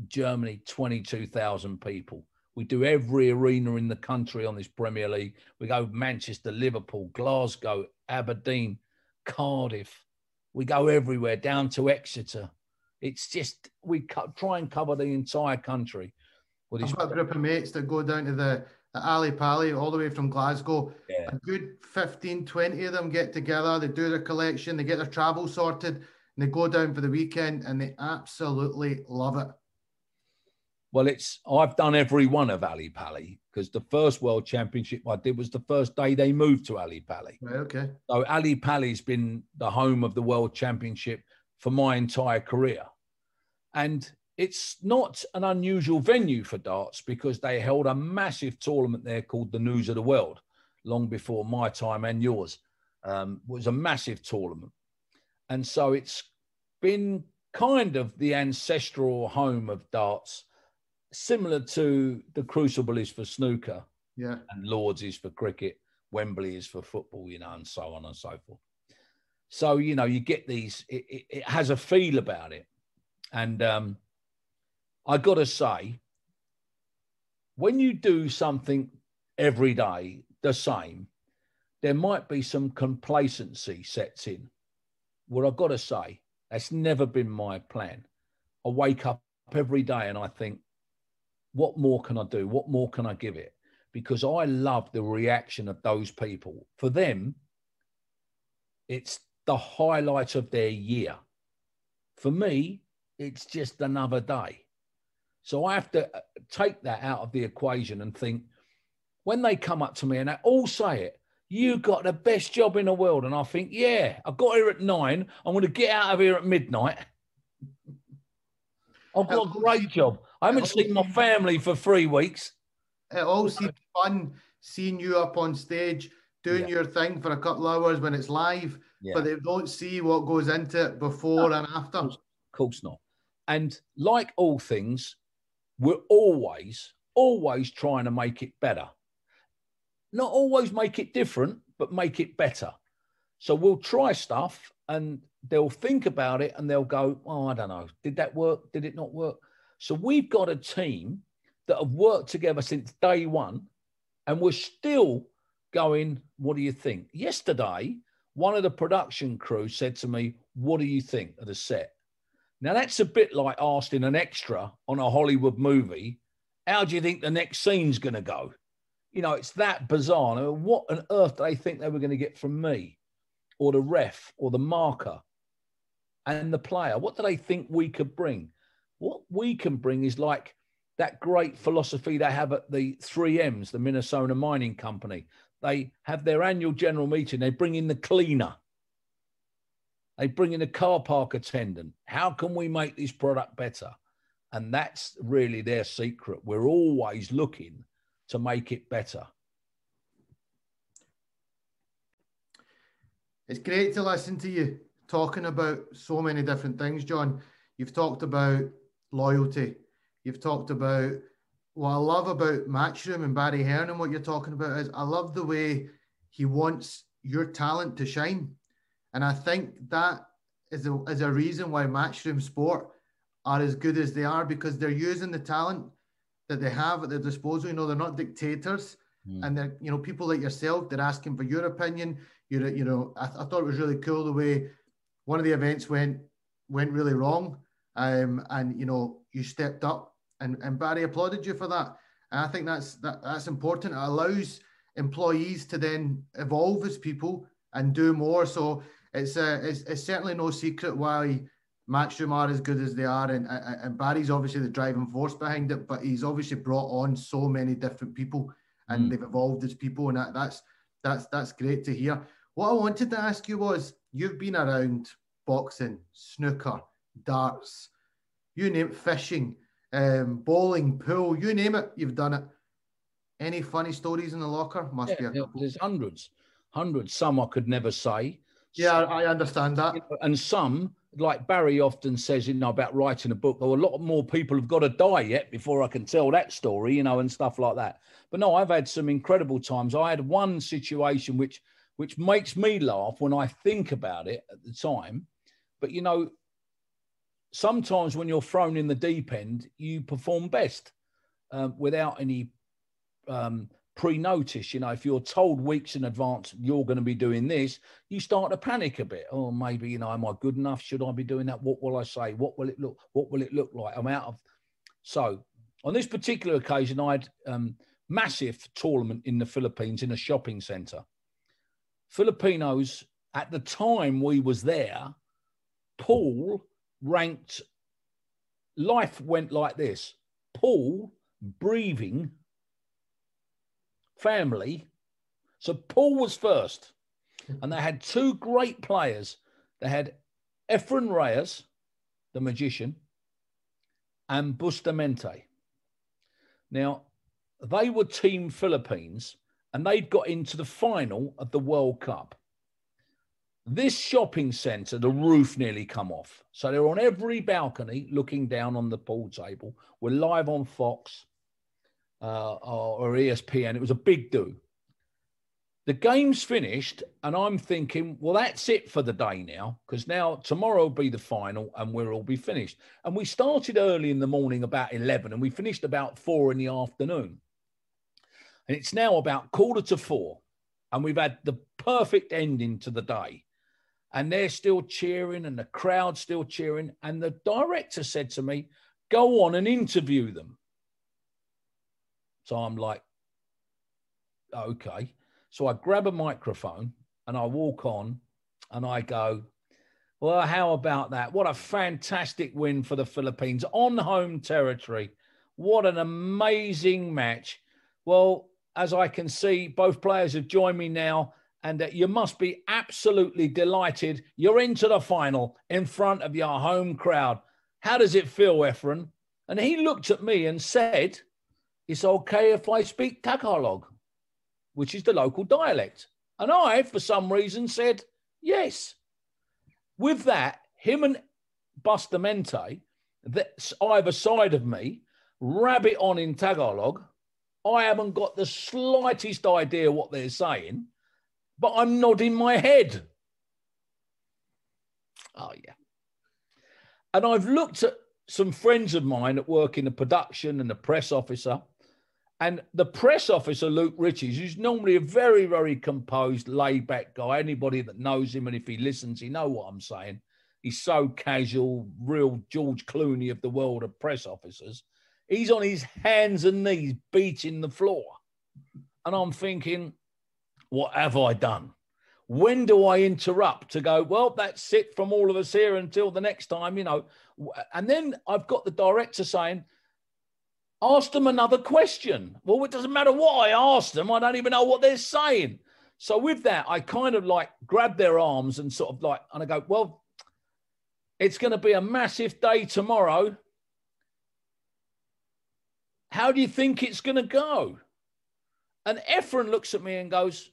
Germany, 22,000 people. We do every arena in the country on this Premier League. We go Manchester, Liverpool, Glasgow, Aberdeen, Cardiff. We go everywhere down to Exeter. It's just we try and cover the entire country. Well, I've got a group of mates that go down to the, the Ali Pali all the way from Glasgow. Yeah. A good 15, 20 of them get together. They do their collection. They get their travel sorted and they go down for the weekend and they absolutely love it. Well, it's I've done every one of Ali Pali because the first World Championship I did was the first day they moved to Ali Pali. Right, okay. So Ali Pali's been the home of the World Championship for my entire career, and it's not an unusual venue for darts because they held a massive tournament there called the News of the World long before my time and yours. Um, was a massive tournament, and so it's been kind of the ancestral home of darts similar to the Crucible is for snooker, yeah, and Lords is for cricket, Wembley is for football, you know, and so on and so forth. So you know, you get these. It, it, it has a feel about it, and um, I got to say, when you do something every day the same, there might be some complacency sets in. What I've got to say, that's never been my plan. I wake up every day and I think, what more can I do? What more can I give it? Because I love the reaction of those people. For them, it's the highlight of their year. For me, it's just another day. So I have to uh, take that out of the equation and think when they come up to me and they all say it, you got the best job in the world. And I think, yeah, I got here at nine. I'm going to get out of here at midnight. I've got a great job. I haven't seen my family for three weeks. It all seems fun seeing you up on stage doing yeah. your thing for a couple of hours when it's live, yeah. but they don't see what goes into it before no, and after. Of course not. And like all things, we're always, always trying to make it better. Not always make it different, but make it better. So we'll try stuff and they'll think about it and they'll go, Oh, I don't know. Did that work? Did it not work? So we've got a team that have worked together since day one, and we're still going, What do you think? Yesterday, one of the production crew said to me, What do you think of the set? Now, that's a bit like asking an extra on a Hollywood movie, How do you think the next scene's going to go? You know, it's that bizarre. I mean, what on earth do they think they were going to get from me or the ref or the marker and the player? What do they think we could bring? What we can bring is like that great philosophy they have at the 3Ms, the Minnesota Mining Company. They have their annual general meeting, they bring in the cleaner, they bring in a car park attendant. How can we make this product better? And that's really their secret. We're always looking to make it better. It's great to listen to you talking about so many different things, John. You've talked about loyalty. You've talked about what I love about Matchroom and Barry Hearn and what you're talking about is I love the way he wants your talent to shine. And I think that is a, is a reason why Matchroom Sport are as good as they are because they're using the talent that they have at their disposal. You know, they're not dictators, mm. and they're you know people like yourself. They're asking for your opinion. You're you know, I, I, thought it was really cool the way one of the events went went really wrong, um, and you know you stepped up, and and Barry applauded you for that. And I think that's that, that's important. It allows employees to then evolve as people and do more. So it's uh, it's, it's certainly no secret why Matchroom are as good as they are, and, and Barry's obviously the driving force behind it. But he's obviously brought on so many different people, and mm. they've evolved as people, and that, that's that's that's great to hear. What I wanted to ask you was, you've been around boxing, snooker, darts, you name it, fishing, um, bowling, pool, you name it, you've done it. Any funny stories in the locker? Must yeah, be a couple. There's hundreds, hundreds. Some I could never say. Yeah, I understand that. And some, like Barry often says, you know, about writing a book, oh, a lot more people have got to die yet before I can tell that story, you know, and stuff like that. But no, I've had some incredible times. I had one situation which which makes me laugh when I think about it at the time. But you know, sometimes when you're thrown in the deep end, you perform best um, without any um, pre-notice. You know, if you're told weeks in advance you're going to be doing this, you start to panic a bit. Oh, maybe you know, am I good enough? Should I be doing that? What will I say? What will it look? What will it look like? I'm out of. So on this particular occasion, I had um, massive tournament in the Philippines in a shopping centre. Filipinos at the time we was there, Paul ranked. Life went like this: Paul breathing family. So Paul was first, and they had two great players. They had Efren Reyes, the magician, and Bustamante. Now, they were Team Philippines, and they'd got into the final of the World Cup. This shopping centre, the roof nearly come off. So they're on every balcony looking down on the pool table. We're live on Fox uh, or, ESPN. It was a big do. The game's finished, and I'm thinking, well, that's it for the day now, because now tomorrow will be the final and we'll all be finished. And we started early in the morning, about 11, and we finished about four in the afternoon. And it's now about quarter to four, and we've had the perfect ending to the day. And they're still cheering, and the crowd's still cheering. And the director said to me, Go on and interview them. So I'm like, okay. So I grab a microphone and I walk on and I go, well, how about that? What a fantastic win for the Philippines on home territory. What an amazing match. Well, as I can see, both players have joined me now, and uh, you must be absolutely delighted. You're into the final in front of your home crowd. How does it feel, Efren? And he looked at me and said, it's okay if I speak Tagalog, which is the local dialect. And I, for some reason, said yes. With that, him and Bustamante, that's either side of me, rabbit on in Tagalog. I haven't got the slightest idea what they're saying, but I'm nodding my head. Oh, yeah. And I've looked at some friends of mine that work in the production and the press officer, and the press officer, Luke Riches, who's normally a very, very composed, laid back guy. Anybody that knows him and if he listens, he know what I'm saying. He's so casual, real George Clooney of the world of press officers. He's on his hands and knees beating the floor. And I'm thinking, what have I done? When do I interrupt to go, well, that's it from all of us here until the next time, you know? And then I've got the director saying, Ask them another question. Well, it doesn't matter what I ask them. I don't even know what they're saying. So with that, I kind of like grab their arms and sort of like, and I go, well, it's going to be a massive day tomorrow. How do you think it's going to go? And Efren looks at me and goes,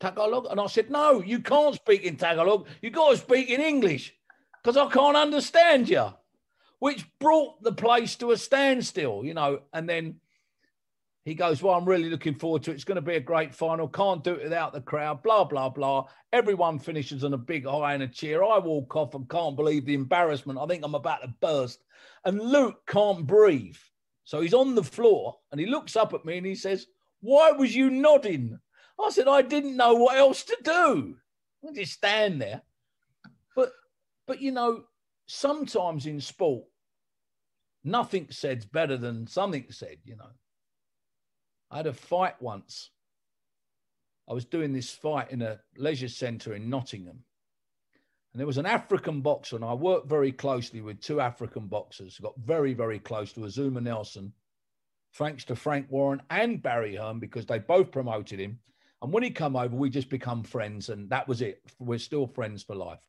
Tagalog? And I said, no, you can't speak in Tagalog. You got to speak in English because I can't understand you which brought the place to a standstill, you know. And then he goes, Well, I'm really looking forward to it. It's going to be a great final. Can't do it without the crowd, blah, blah, blah. Everyone finishes on a big high and a cheer. I walk off and can't believe the embarrassment. I think I'm about to burst. And Luke can't breathe. So he's on the floor and he looks up at me and he says, Why was you nodding? I said, I didn't know what else to do. I just stand there. But but you know, sometimes in sport, nothing said's better than something said, you know. I had a fight once. I was doing this fight in a leisure centre in Nottingham. And there was an African boxer, and I worked very closely with two African boxers. Got very, very close to Azumah Nelson, thanks to Frank Warren and Barry Hearn, because they both promoted him. And when he come over, we just become friends, and that was it. We're still friends for life.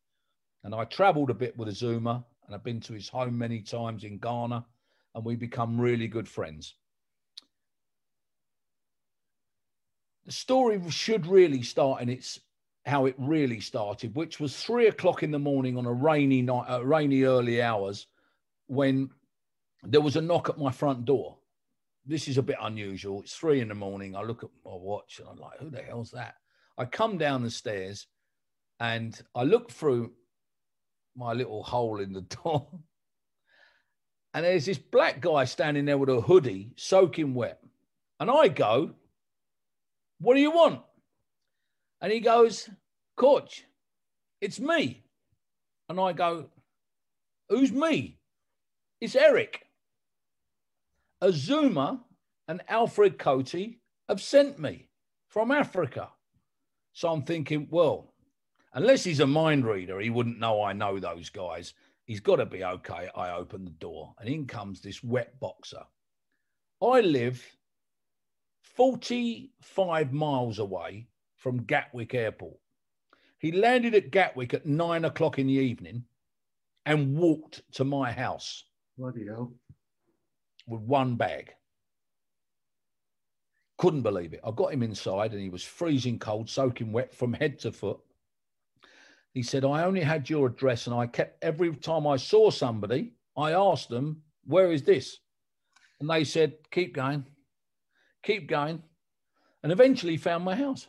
And I travelled a bit with Azumah, and I've been to his home many times in Ghana, and we become really good friends. the story should really start in its how it really started, which was three o'clock in the morning on a rainy night, uh, rainy early hours, when there was a knock at my front door. This is a bit unusual. It's three in the morning. I look at my watch and I'm like, who the hell's that? I come down the stairs and I look through my little hole in the door. And there's this black guy standing there with a hoodie soaking wet. And I go, what do you want? And he goes, Coach, it's me. And I go, Who's me? It's Eric. Azumah and Alfred Kotey have sent me from Africa. So I'm thinking, well, unless he's a mind reader, he wouldn't know I know those guys. He's got to be okay. I open the door and in comes this wet boxer. I live 45 miles away from Gatwick Airport. He landed at Gatwick at nine o'clock in the evening and walked to my house. Bloody hell. With one bag. Couldn't believe it. I got him inside and he was freezing cold, soaking wet from head to foot. He said, I only had your address and I kept every time I saw somebody, I asked them, Where is this? And they said, Keep going keep going, and eventually found my house.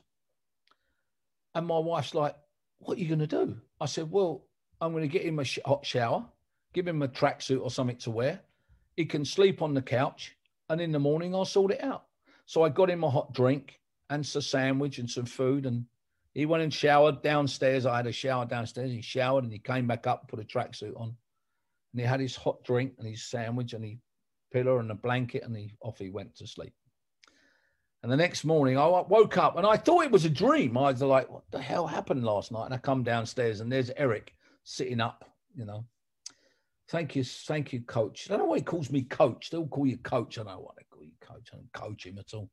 And my wife's like, What are you going to do? I said, Well, I'm going to get him a sh- hot shower, give him a tracksuit or something to wear. He can sleep on the couch, and in the morning, I'll sort it out. So I got him a hot drink and a sandwich and some food. And he went and showered downstairs. I had a shower downstairs. He showered and he came back up, put a tracksuit on. And he had his hot drink and his sandwich and he pillow and a blanket, and he off he went to sleep. And the next morning, I woke up and I thought it was a dream. I was like, what the hell happened last night? And I come downstairs and there's Eric sitting up, you know. Thank you, thank you, coach. I don't know why he calls me coach. They'll call you coach. I don't want to call you coach. I don't coach him at all.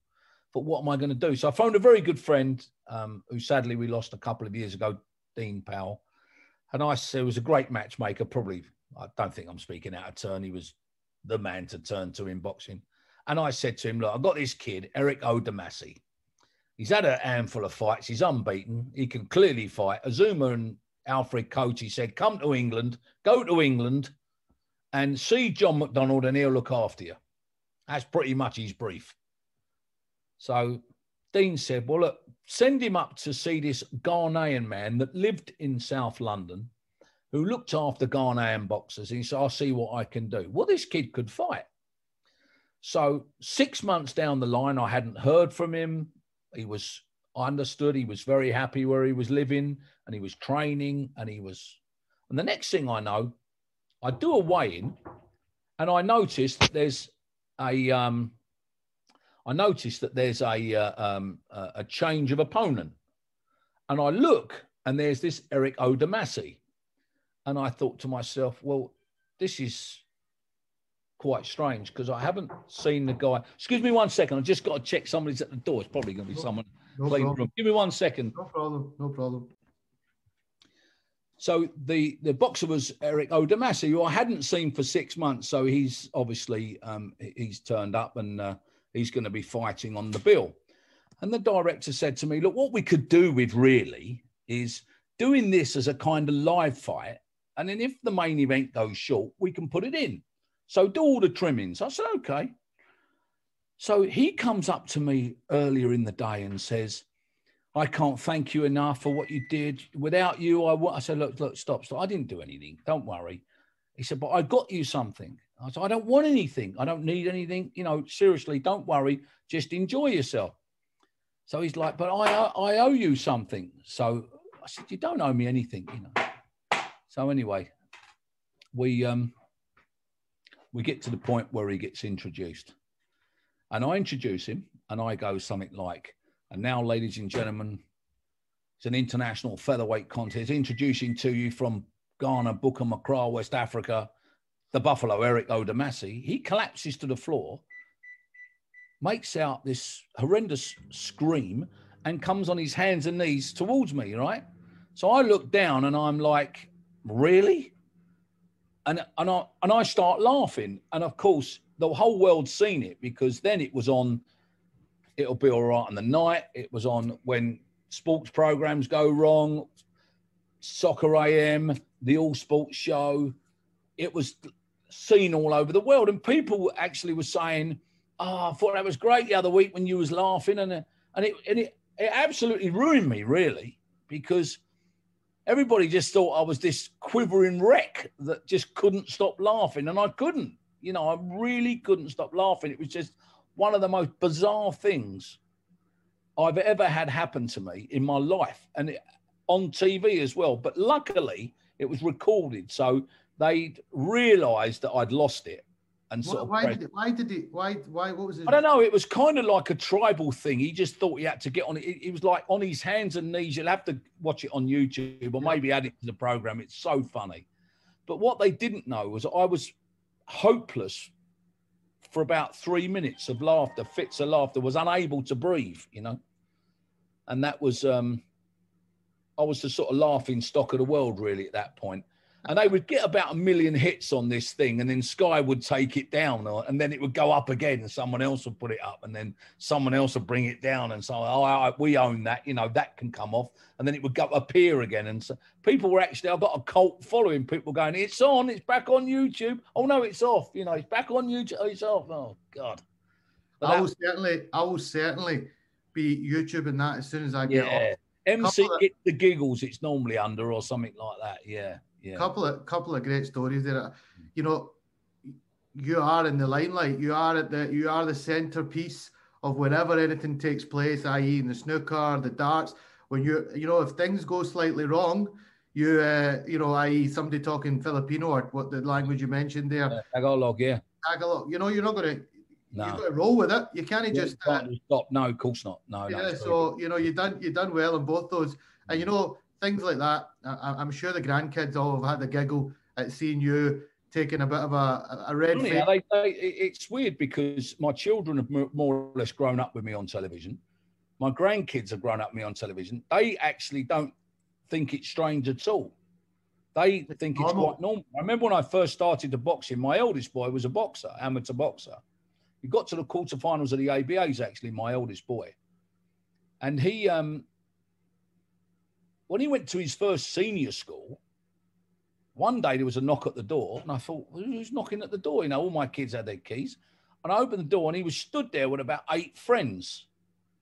But what am I going to do? So I phoned a very good friend um, who sadly we lost a couple of years ago, Dean Powell. And I said, was a great matchmaker. Probably, I don't think I'm speaking out of turn. He was the man to turn to in boxing. And I said to him, Look, I've got this kid, Eric Odumasi. He's had a handful of fights. He's unbeaten. He can clearly fight. Azumah and Alfred Kotey said, Come to England, go to England and see John McDonald and he'll look after you. That's pretty much his brief. So Dean said, Well, look, send him up to see this Ghanaian man that lived in South London who looked after Ghanaian boxers. And He said, I'll see what I can do. Well, this kid could fight. So six months down the line, I hadn't heard from him. He was, I understood he was very happy where he was living and he was training and he was, and the next thing I know, I do a weigh-in and I noticed that there's a, um, I noticed that there's a, uh, um, a change of opponent. And I look and there's this Eric Odumasi. And I thought to myself, well, this is quite strange because I haven't seen the guy. Excuse me one second. I've just got to check somebody's at the door. It's probably going to be someone no playing the room. Give me one second. No problem. No problem. So the the boxer was Eric Odumasi, who I hadn't seen for six months. So he's obviously um, he's turned up and uh, he's going to be fighting on the bill. And the director said to me, "Look, what we could do with really is doing this as a kind of live fight, and then if the main event goes short, we can put it in." So do all the trimmings. I said, okay. So he comes up to me earlier in the day and says, I can't thank you enough for what you did. Without you, I, w-. I said, look, look, stop, stop. I didn't do anything. Don't worry. He said, but I got you something. I said, I don't want anything. I don't need anything. You know, seriously, don't worry. Just enjoy yourself. So he's like, but I, I owe you something. So I said, you don't owe me anything, you know. So anyway, we um we get to the point where he gets introduced. And I introduce him and I go something like, and now, ladies and gentlemen, it's an international featherweight contest introducing to you from Ghana, Bukum Accra, West Africa, the Buffalo, Eric Odumasi. He collapses to the floor, makes out this horrendous scream, and comes on his hands and knees towards me, right? So I look down and I'm like, really? And, and, I, and I start laughing. And of course, the whole world's seen it because then it was on It'll Be All Right on the night. It was on when sports programs go wrong, Soccer AM, the All Sports Show. It was seen all over the world. And people actually were saying, Oh, I thought that was great the other week when you was laughing. And, uh, and, it, and it, it absolutely ruined me, really, because everybody just thought I was this quivering wreck that just couldn't stop laughing. And I couldn't, you know, I really couldn't stop laughing. It was just one of the most bizarre things I've ever had happen to me in my life and it, on TV as well. But luckily, it was recorded. So they realized that I'd lost it and sort why, of. Why did, it, why did it? Why? Why? What was it? I don't know. It was kind of like a tribal thing. He just thought he had to get on it. It was like on his hands and knees. You'll have to watch it on YouTube or maybe add it to the program. It's so funny. But what they didn't know was I was hopeless for about three minutes of laughter, fits of laughter, was unable to breathe, you know. And that was, um, I was the sort of laughing stock of the world, really, at that point and they would get about a million hits on this thing, and then Sky would take it down, or, and then it would go up again, and someone else would put it up, and then someone else would bring it down, and so oh, I, we own that, you know, that can come off, and then it would go appear again, and so people were actually, I've got a cult following, people going, it's on, it's back on YouTube. Oh no, it's off, you know, it's back on YouTube. Oh, it's off. Oh God. But I will certainly, I will certainly be YouTube and that as soon as I get yeah. off. MC get the giggles it's normally under or something like that. Yeah. Yeah. Couple of couple of great stories there. You know, you are in the limelight. You are at the you are the centerpiece of whenever anything takes place, i.e., in the snooker, the darts. When you you know if things go slightly wrong, you uh, you know, i.e., somebody talking Filipino or what the language you mentioned there. i got a look Yeah, Tagalog, yeah. Tagalog. You know, you're not going to. No. You've got to roll with it. You can't just uh, stop. No, of course not. No, yeah. So you know, you done you done well in both those, and you know, things like that. I, am sure the grandkids all have had a giggle at seeing you taking a bit of a, a red. Yeah, they, they, it's weird because my children have more or less grown up with me on television. My grandkids have grown up with me on television. They actually don't think it's strange at all. They think it's quite normal. I remember when I first started the boxing, my eldest boy was a boxer, amateur boxer. He got to the quarterfinals of the ABAs, actually, my eldest boy. And he um, when he went to his first senior school, one day there was a knock at the door, and I thought, who's knocking at the door? You know, all my kids had their keys. And I opened the door, and he was stood there with about eight friends.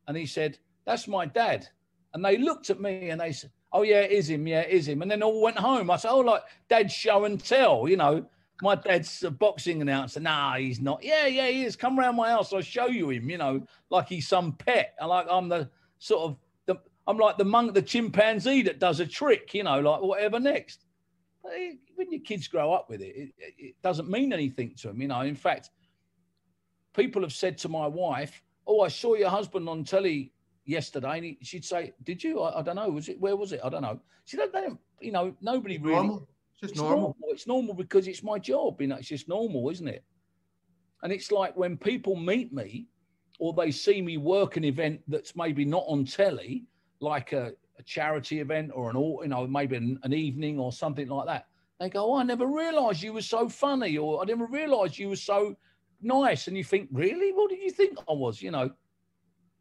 And he said, That's my dad. And they looked at me and they said, Oh, yeah, it is him. Yeah, it is him. And then all went home. I said, Oh, like dad's show and tell, you know. My dad's a boxing announcer. Nah, he's not. Yeah, yeah, he is. Come round my house. I'll show you him, you know, like he's some pet. And like I'm the sort of I'm like the monk, the chimpanzee that does a trick, you know, like whatever next. But when your kids grow up with it, it, it doesn't mean anything to them, you know. In fact, people have said to my wife, "Oh, I saw your husband on telly yesterday," and he, she'd say, "Did you? I, I, don't know. Was it? Where was it? I don't know." She don't, don't you know, nobody really. Normal. It's just it's normal. normal. It's normal because it's my job. You know, it's just normal, isn't it? And it's like when people meet me, or they see me work an event that's maybe not on telly like a, a charity event or an all you know maybe an, an, evening or something like that they go oh, i never realized you were so funny or i never realized you were so nice and you think really what did you think i was you know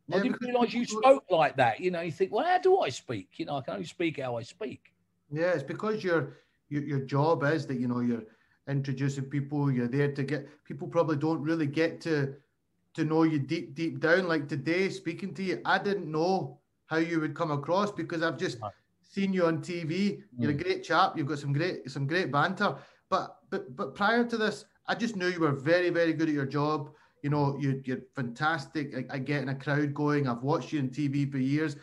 yeah, I didn't realize you spoke like that. You know, you think, well, how do I speak? You know, I can only speak how I speak. Yeah, it's because your your, your job is that you know you're introducing people. You're there to get people. Probably don't really get to to know you deep, deep down. Like today, speaking to you, I didn't know how you would come across because I've just seen you on TV. You're a mm. great chap. You've got some great some great banter. But but but prior to this, I just knew you were very very good at your job. You know, you, you're fantastic at, at getting a crowd going. I've watched you on TV for years,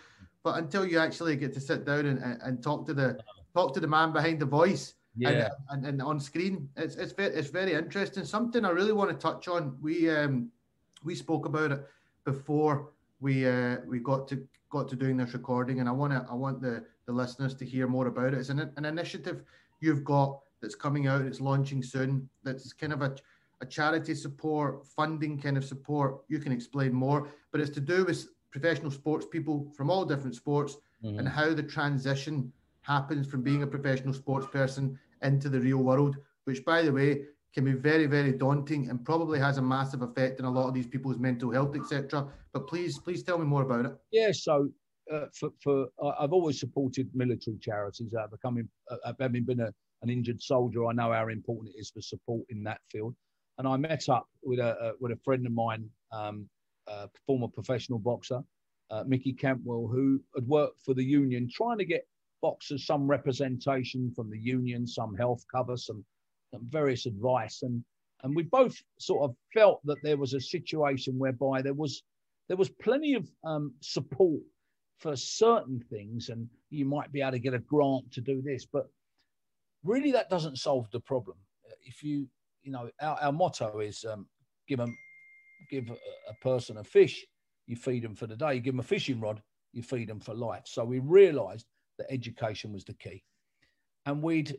but until you actually get to sit down and, and, and talk to the talk to the man behind the voice, yeah. and, and, and, on screen. It's it's very it's very interesting. Something I really want to touch on. We um we spoke about it before we uh we got to got to doing this recording, and I want to I want the the listeners to hear more about it. It's an an initiative you've got that's coming out. It's launching soon. That's kind of a a charity support, funding kind of support. You can explain more, but it's to do with professional sports people from all different sports mm-hmm. and how the transition happens from being a professional sports person into the real world, which, by the way, can be very, very daunting and probably has a massive effect on a lot of these people's mental health, etc. But please, please tell me more about it. Yeah, so uh, for, for I've always supported military charities. Uh, becoming, uh, having been a, an injured soldier, I know how important it is for support in that field. And I met up with a, with a friend of mine, um, a former professional boxer, uh, Mickey Cantwell, who had worked for the union, trying to get boxers some representation from the union, some health cover, some various advice, and and we both sort of felt that there was a situation whereby there was there was plenty of um, support for certain things, and you might be able to get a grant to do this, but really that doesn't solve the problem. If you you know our, our motto is um, give them give a, a person a fish, you feed them for the day. You give them a fishing rod, you feed them for life. So we realised that education was the key. And we'd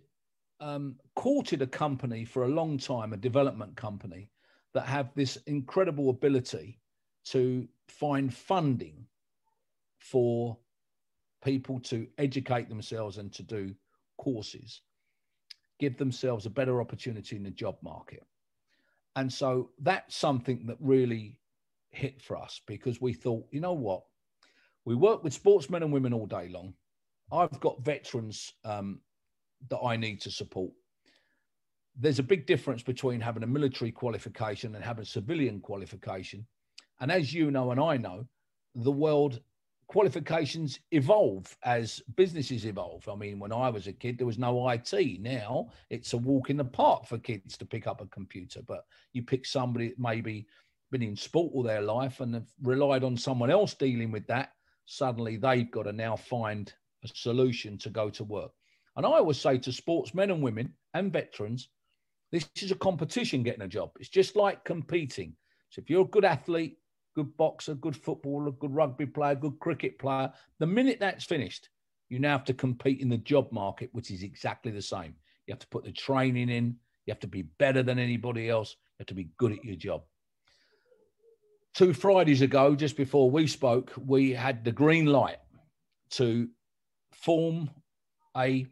um, courted a company for a long time, a development company, that have this incredible ability to find funding for people to educate themselves and to do courses, give themselves a better opportunity in the job market. And so that's something that really hit for us because we thought, you know what? We work with sportsmen and women all day long. I've got veterans um, that I need to support. There's a big difference between having a military qualification and having a civilian qualification. And as you know, and I know, the world qualifications evolve as businesses evolve. I mean, when I was a kid, there was no IT. Now it's a walk in the park for kids to pick up a computer. But you pick somebody that maybe been in sport all their life and have relied on someone else dealing with that. Suddenly they've got to now find a solution to go to work. And I always say to sportsmen and women and veterans, this is a competition getting a job. It's just like competing. So if you're a good athlete, good boxer, good footballer, good rugby player, good cricket player, the minute that's finished, you now have to compete in the job market, which is exactly the same. You have to put the training in, you have to be better than anybody else, you have to be good at your job. Two Fridays ago, just before we spoke, we had the green light to form a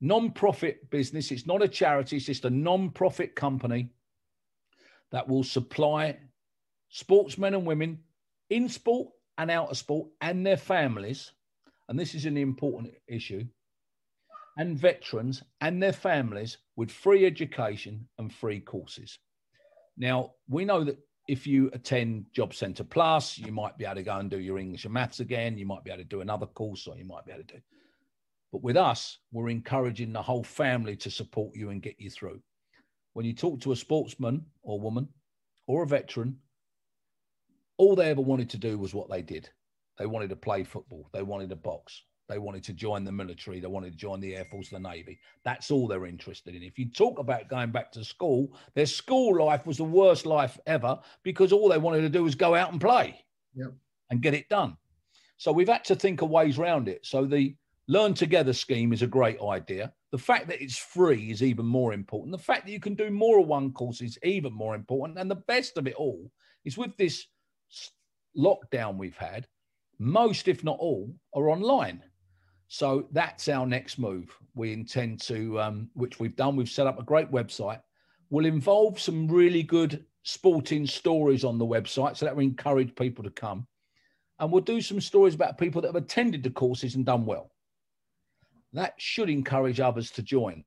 non-profit business. It's not a charity, it's just a non-profit company that will supply sportsmen and women in sport and out of sport and their families. And this is an important issue. And veterans and their families with free education and free courses. Now, we know that if you attend Job Centre Plus, you might be able to go and do your English and maths again. You might be able to do another course, or you might be able to do. But with us, we're encouraging the whole family to support you and get you through. When you talk to a sportsman or woman or a veteran, all they ever wanted to do was what they did. They wanted to play football. They wanted to box. They wanted to join the military. They wanted to join the Air Force, the Navy. That's all they're interested in. If you talk about going back to school, their school life was the worst life ever because all they wanted to do was go out and play yep. and get it done. So we've had to think of ways around it. So the Learn Together scheme is a great idea. The fact that it's free is even more important. The fact that you can do more of one course is even more important. And the best of it all is with this lockdown we've had, most, if not all, are online. So that's our next move. We intend to, um, which we've done, we've set up a great website. We'll involve some really good sporting stories on the website so that we encourage people to come. And we'll do some stories about people that have attended the courses and done well. That should encourage others to join.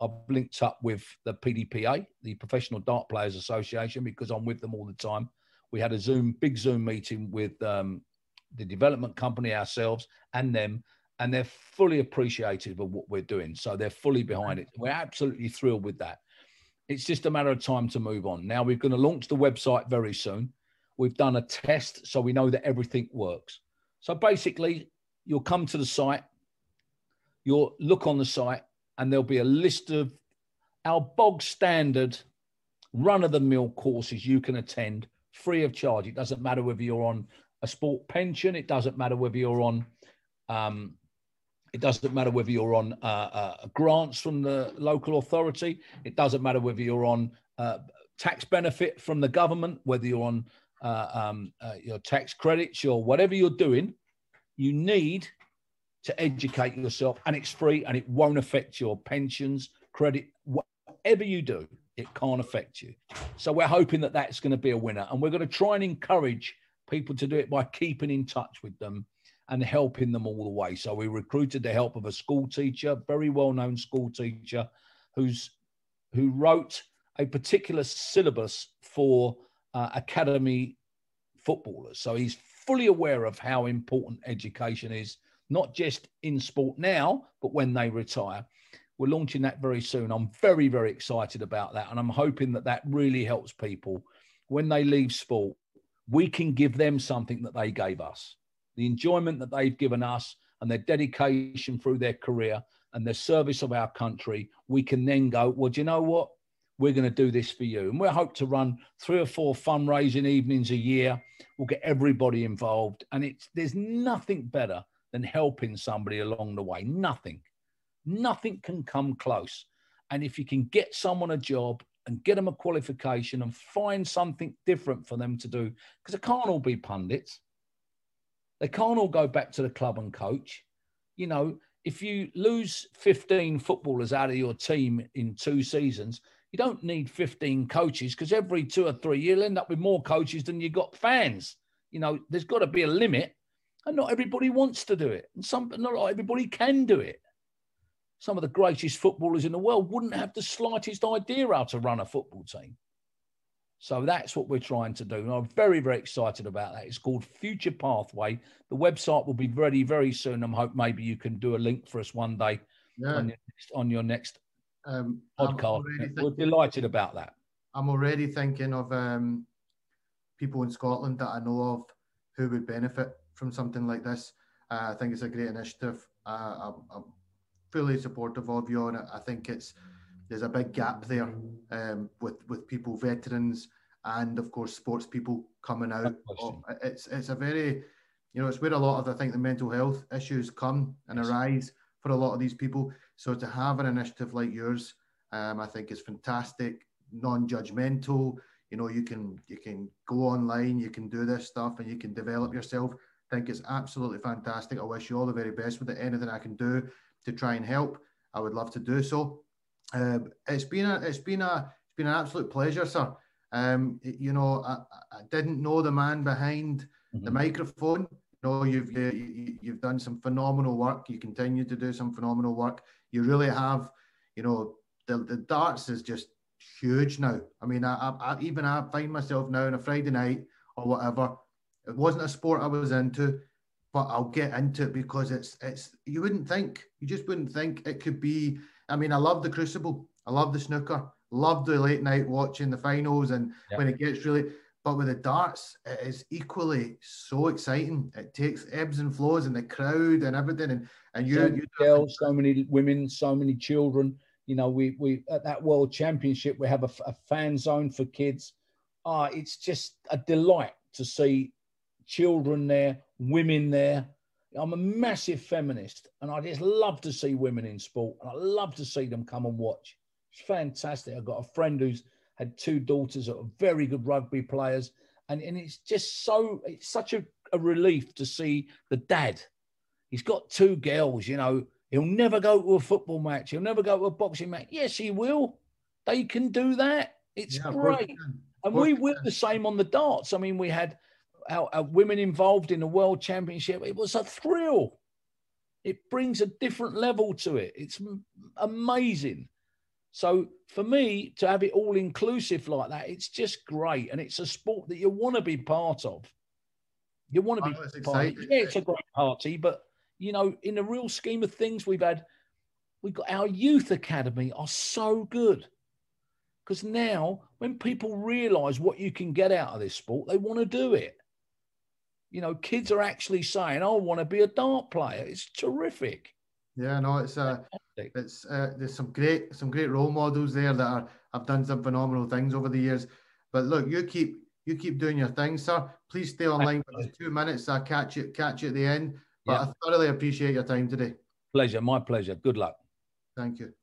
I've linked up with the PDPA, the Professional Dart Players Association, because I'm with them all the time. We had a Zoom, big Zoom meeting with um, the development company ourselves and them, and they're fully appreciative of what we're doing. So they're fully behind it. We're absolutely thrilled with that. It's just a matter of time to move on. Now we're going to launch the website very soon. We've done a test, so we know that everything works. So basically, you'll come to the site, you'll look on the site, and there'll be a list of our bog standard run of the mill courses you can attend free of charge. It doesn't matter whether you're on a sport pension, it doesn't matter whether you're on um, it doesn't matter whether you're on uh, uh, grants from the local authority. It doesn't matter whether you're on uh, tax benefit from the government, whether you're on uh, um, uh, your tax credits or whatever you're doing. You need to educate yourself, and it's free, and it won't affect your pensions, credit, whatever you do. It can't affect you. So we're hoping that that's going to be a winner, and we're going to try and encourage people to do it by keeping in touch with them and helping them all the way. So we recruited the help of a school teacher, very well-known school teacher, who's who wrote a particular syllabus for uh, academy footballers. So he's fully aware of how important education is, not just in sport now, but when they retire. We're launching that very soon. I'm very, very excited about that. And I'm hoping that that really helps people when they leave sport. We can give them something that they gave us the enjoyment that they've given us and their dedication through their career and their service of our country, we can then go, well, do you know what? We're going to do this for you. And we hope to run three or four fundraising evenings a year. We'll get everybody involved. And it's there's nothing better than helping somebody along the way. Nothing. Nothing can come close. And if you can get someone a job and get them a qualification and find something different for them to do, because it can't all be pundits. They can't all go back to the club and coach. You know, if you lose 15 footballers out of your team in two seasons, you don't need 15 coaches because every two or three you'll end up with more coaches than you got fans. You know, there's got to be a limit, and not everybody wants to do it, and some not everybody can do it. Some of the greatest footballers in the world wouldn't have the slightest idea how to run a football team. So that's what we're trying to do. And I'm very, very excited about that. It's called Future Pathway. The website will be ready very soon. I hope maybe you can do a link for us one day yeah. on, your next, on your next um, podcast. We're delighted about that. I'm already thinking of um, people in Scotland that I know of who would benefit from something like this. Uh, I think it's a great initiative. Uh, I'm, I'm, fully supportive of you on it. I think it's there's a big gap there um, with with people, veterans, and of course sports people coming out. It's it's a very, you know, it's where a lot of I think the mental health issues come and yes. arise for a lot of these people. So to have an initiative like yours, um, I think is fantastic, non-judgmental. You know, you can you can go online, you can do this stuff, and you can develop yourself. I think it's absolutely fantastic. I wish you all the very best with it. Anything I can do to try and help, I would love to do so. Um, it's been a it's been a it's been an absolute pleasure, sir. Um, you know, I, I, didn't know the man behind mm-hmm. the microphone. You know, you've you, you've done some phenomenal work. You continue to do some phenomenal work. You really have. You know, the the darts is just huge now. I mean, I, I, I even I find myself now on a Friday night or whatever. It wasn't a sport I was into, but I'll get into it because it's it's you wouldn't think you just wouldn't think it could be I mean, I love the Crucible. I love the snooker. Love the late night watching the finals and yep. when it gets really. But with the darts, it is equally so exciting. It takes ebbs and flows and the crowd and everything. And and you, so you girls, so many women, so many children. You know, we we at that World Championship we have a, a fan zone for kids. Ah, it's just a delight to see children there, women there, I'm a massive feminist and I just love to see women in sport and I love to see them come and watch. It's fantastic. I've got a friend who's had two daughters that are very good rugby players. And, and it's just so, it's such a, a relief to see the dad. He's got two girls, you know, he'll never go to a football match. He'll never go to a boxing match. Yes, he will. They can do that. It's yeah, great. And we were the same on the darts. I mean, we had our, our women involved in the world championship. It was a thrill. It brings a different level to it. It's amazing. So for me to have it all inclusive like that, it's just great, and it's a sport that you want to be part of. You want to be Oh, part exciting. Yeah, it's a great party, but you know, in the real scheme of things, we've had we've got our youth academy are so good because now when people realise what you can get out of this sport, they want to do it. You know, kids are actually saying, "I want to be a dart player." It's terrific. Yeah, no, it's uh, it's uh, there's some great some great role models there that are have done some phenomenal things over the years. But look, you keep you keep doing your thing, sir. Please stay online for two minutes. I'll catch you catch you at the end. But Yeah. I thoroughly appreciate your time today. Pleasure, my pleasure. Good luck. Thank you.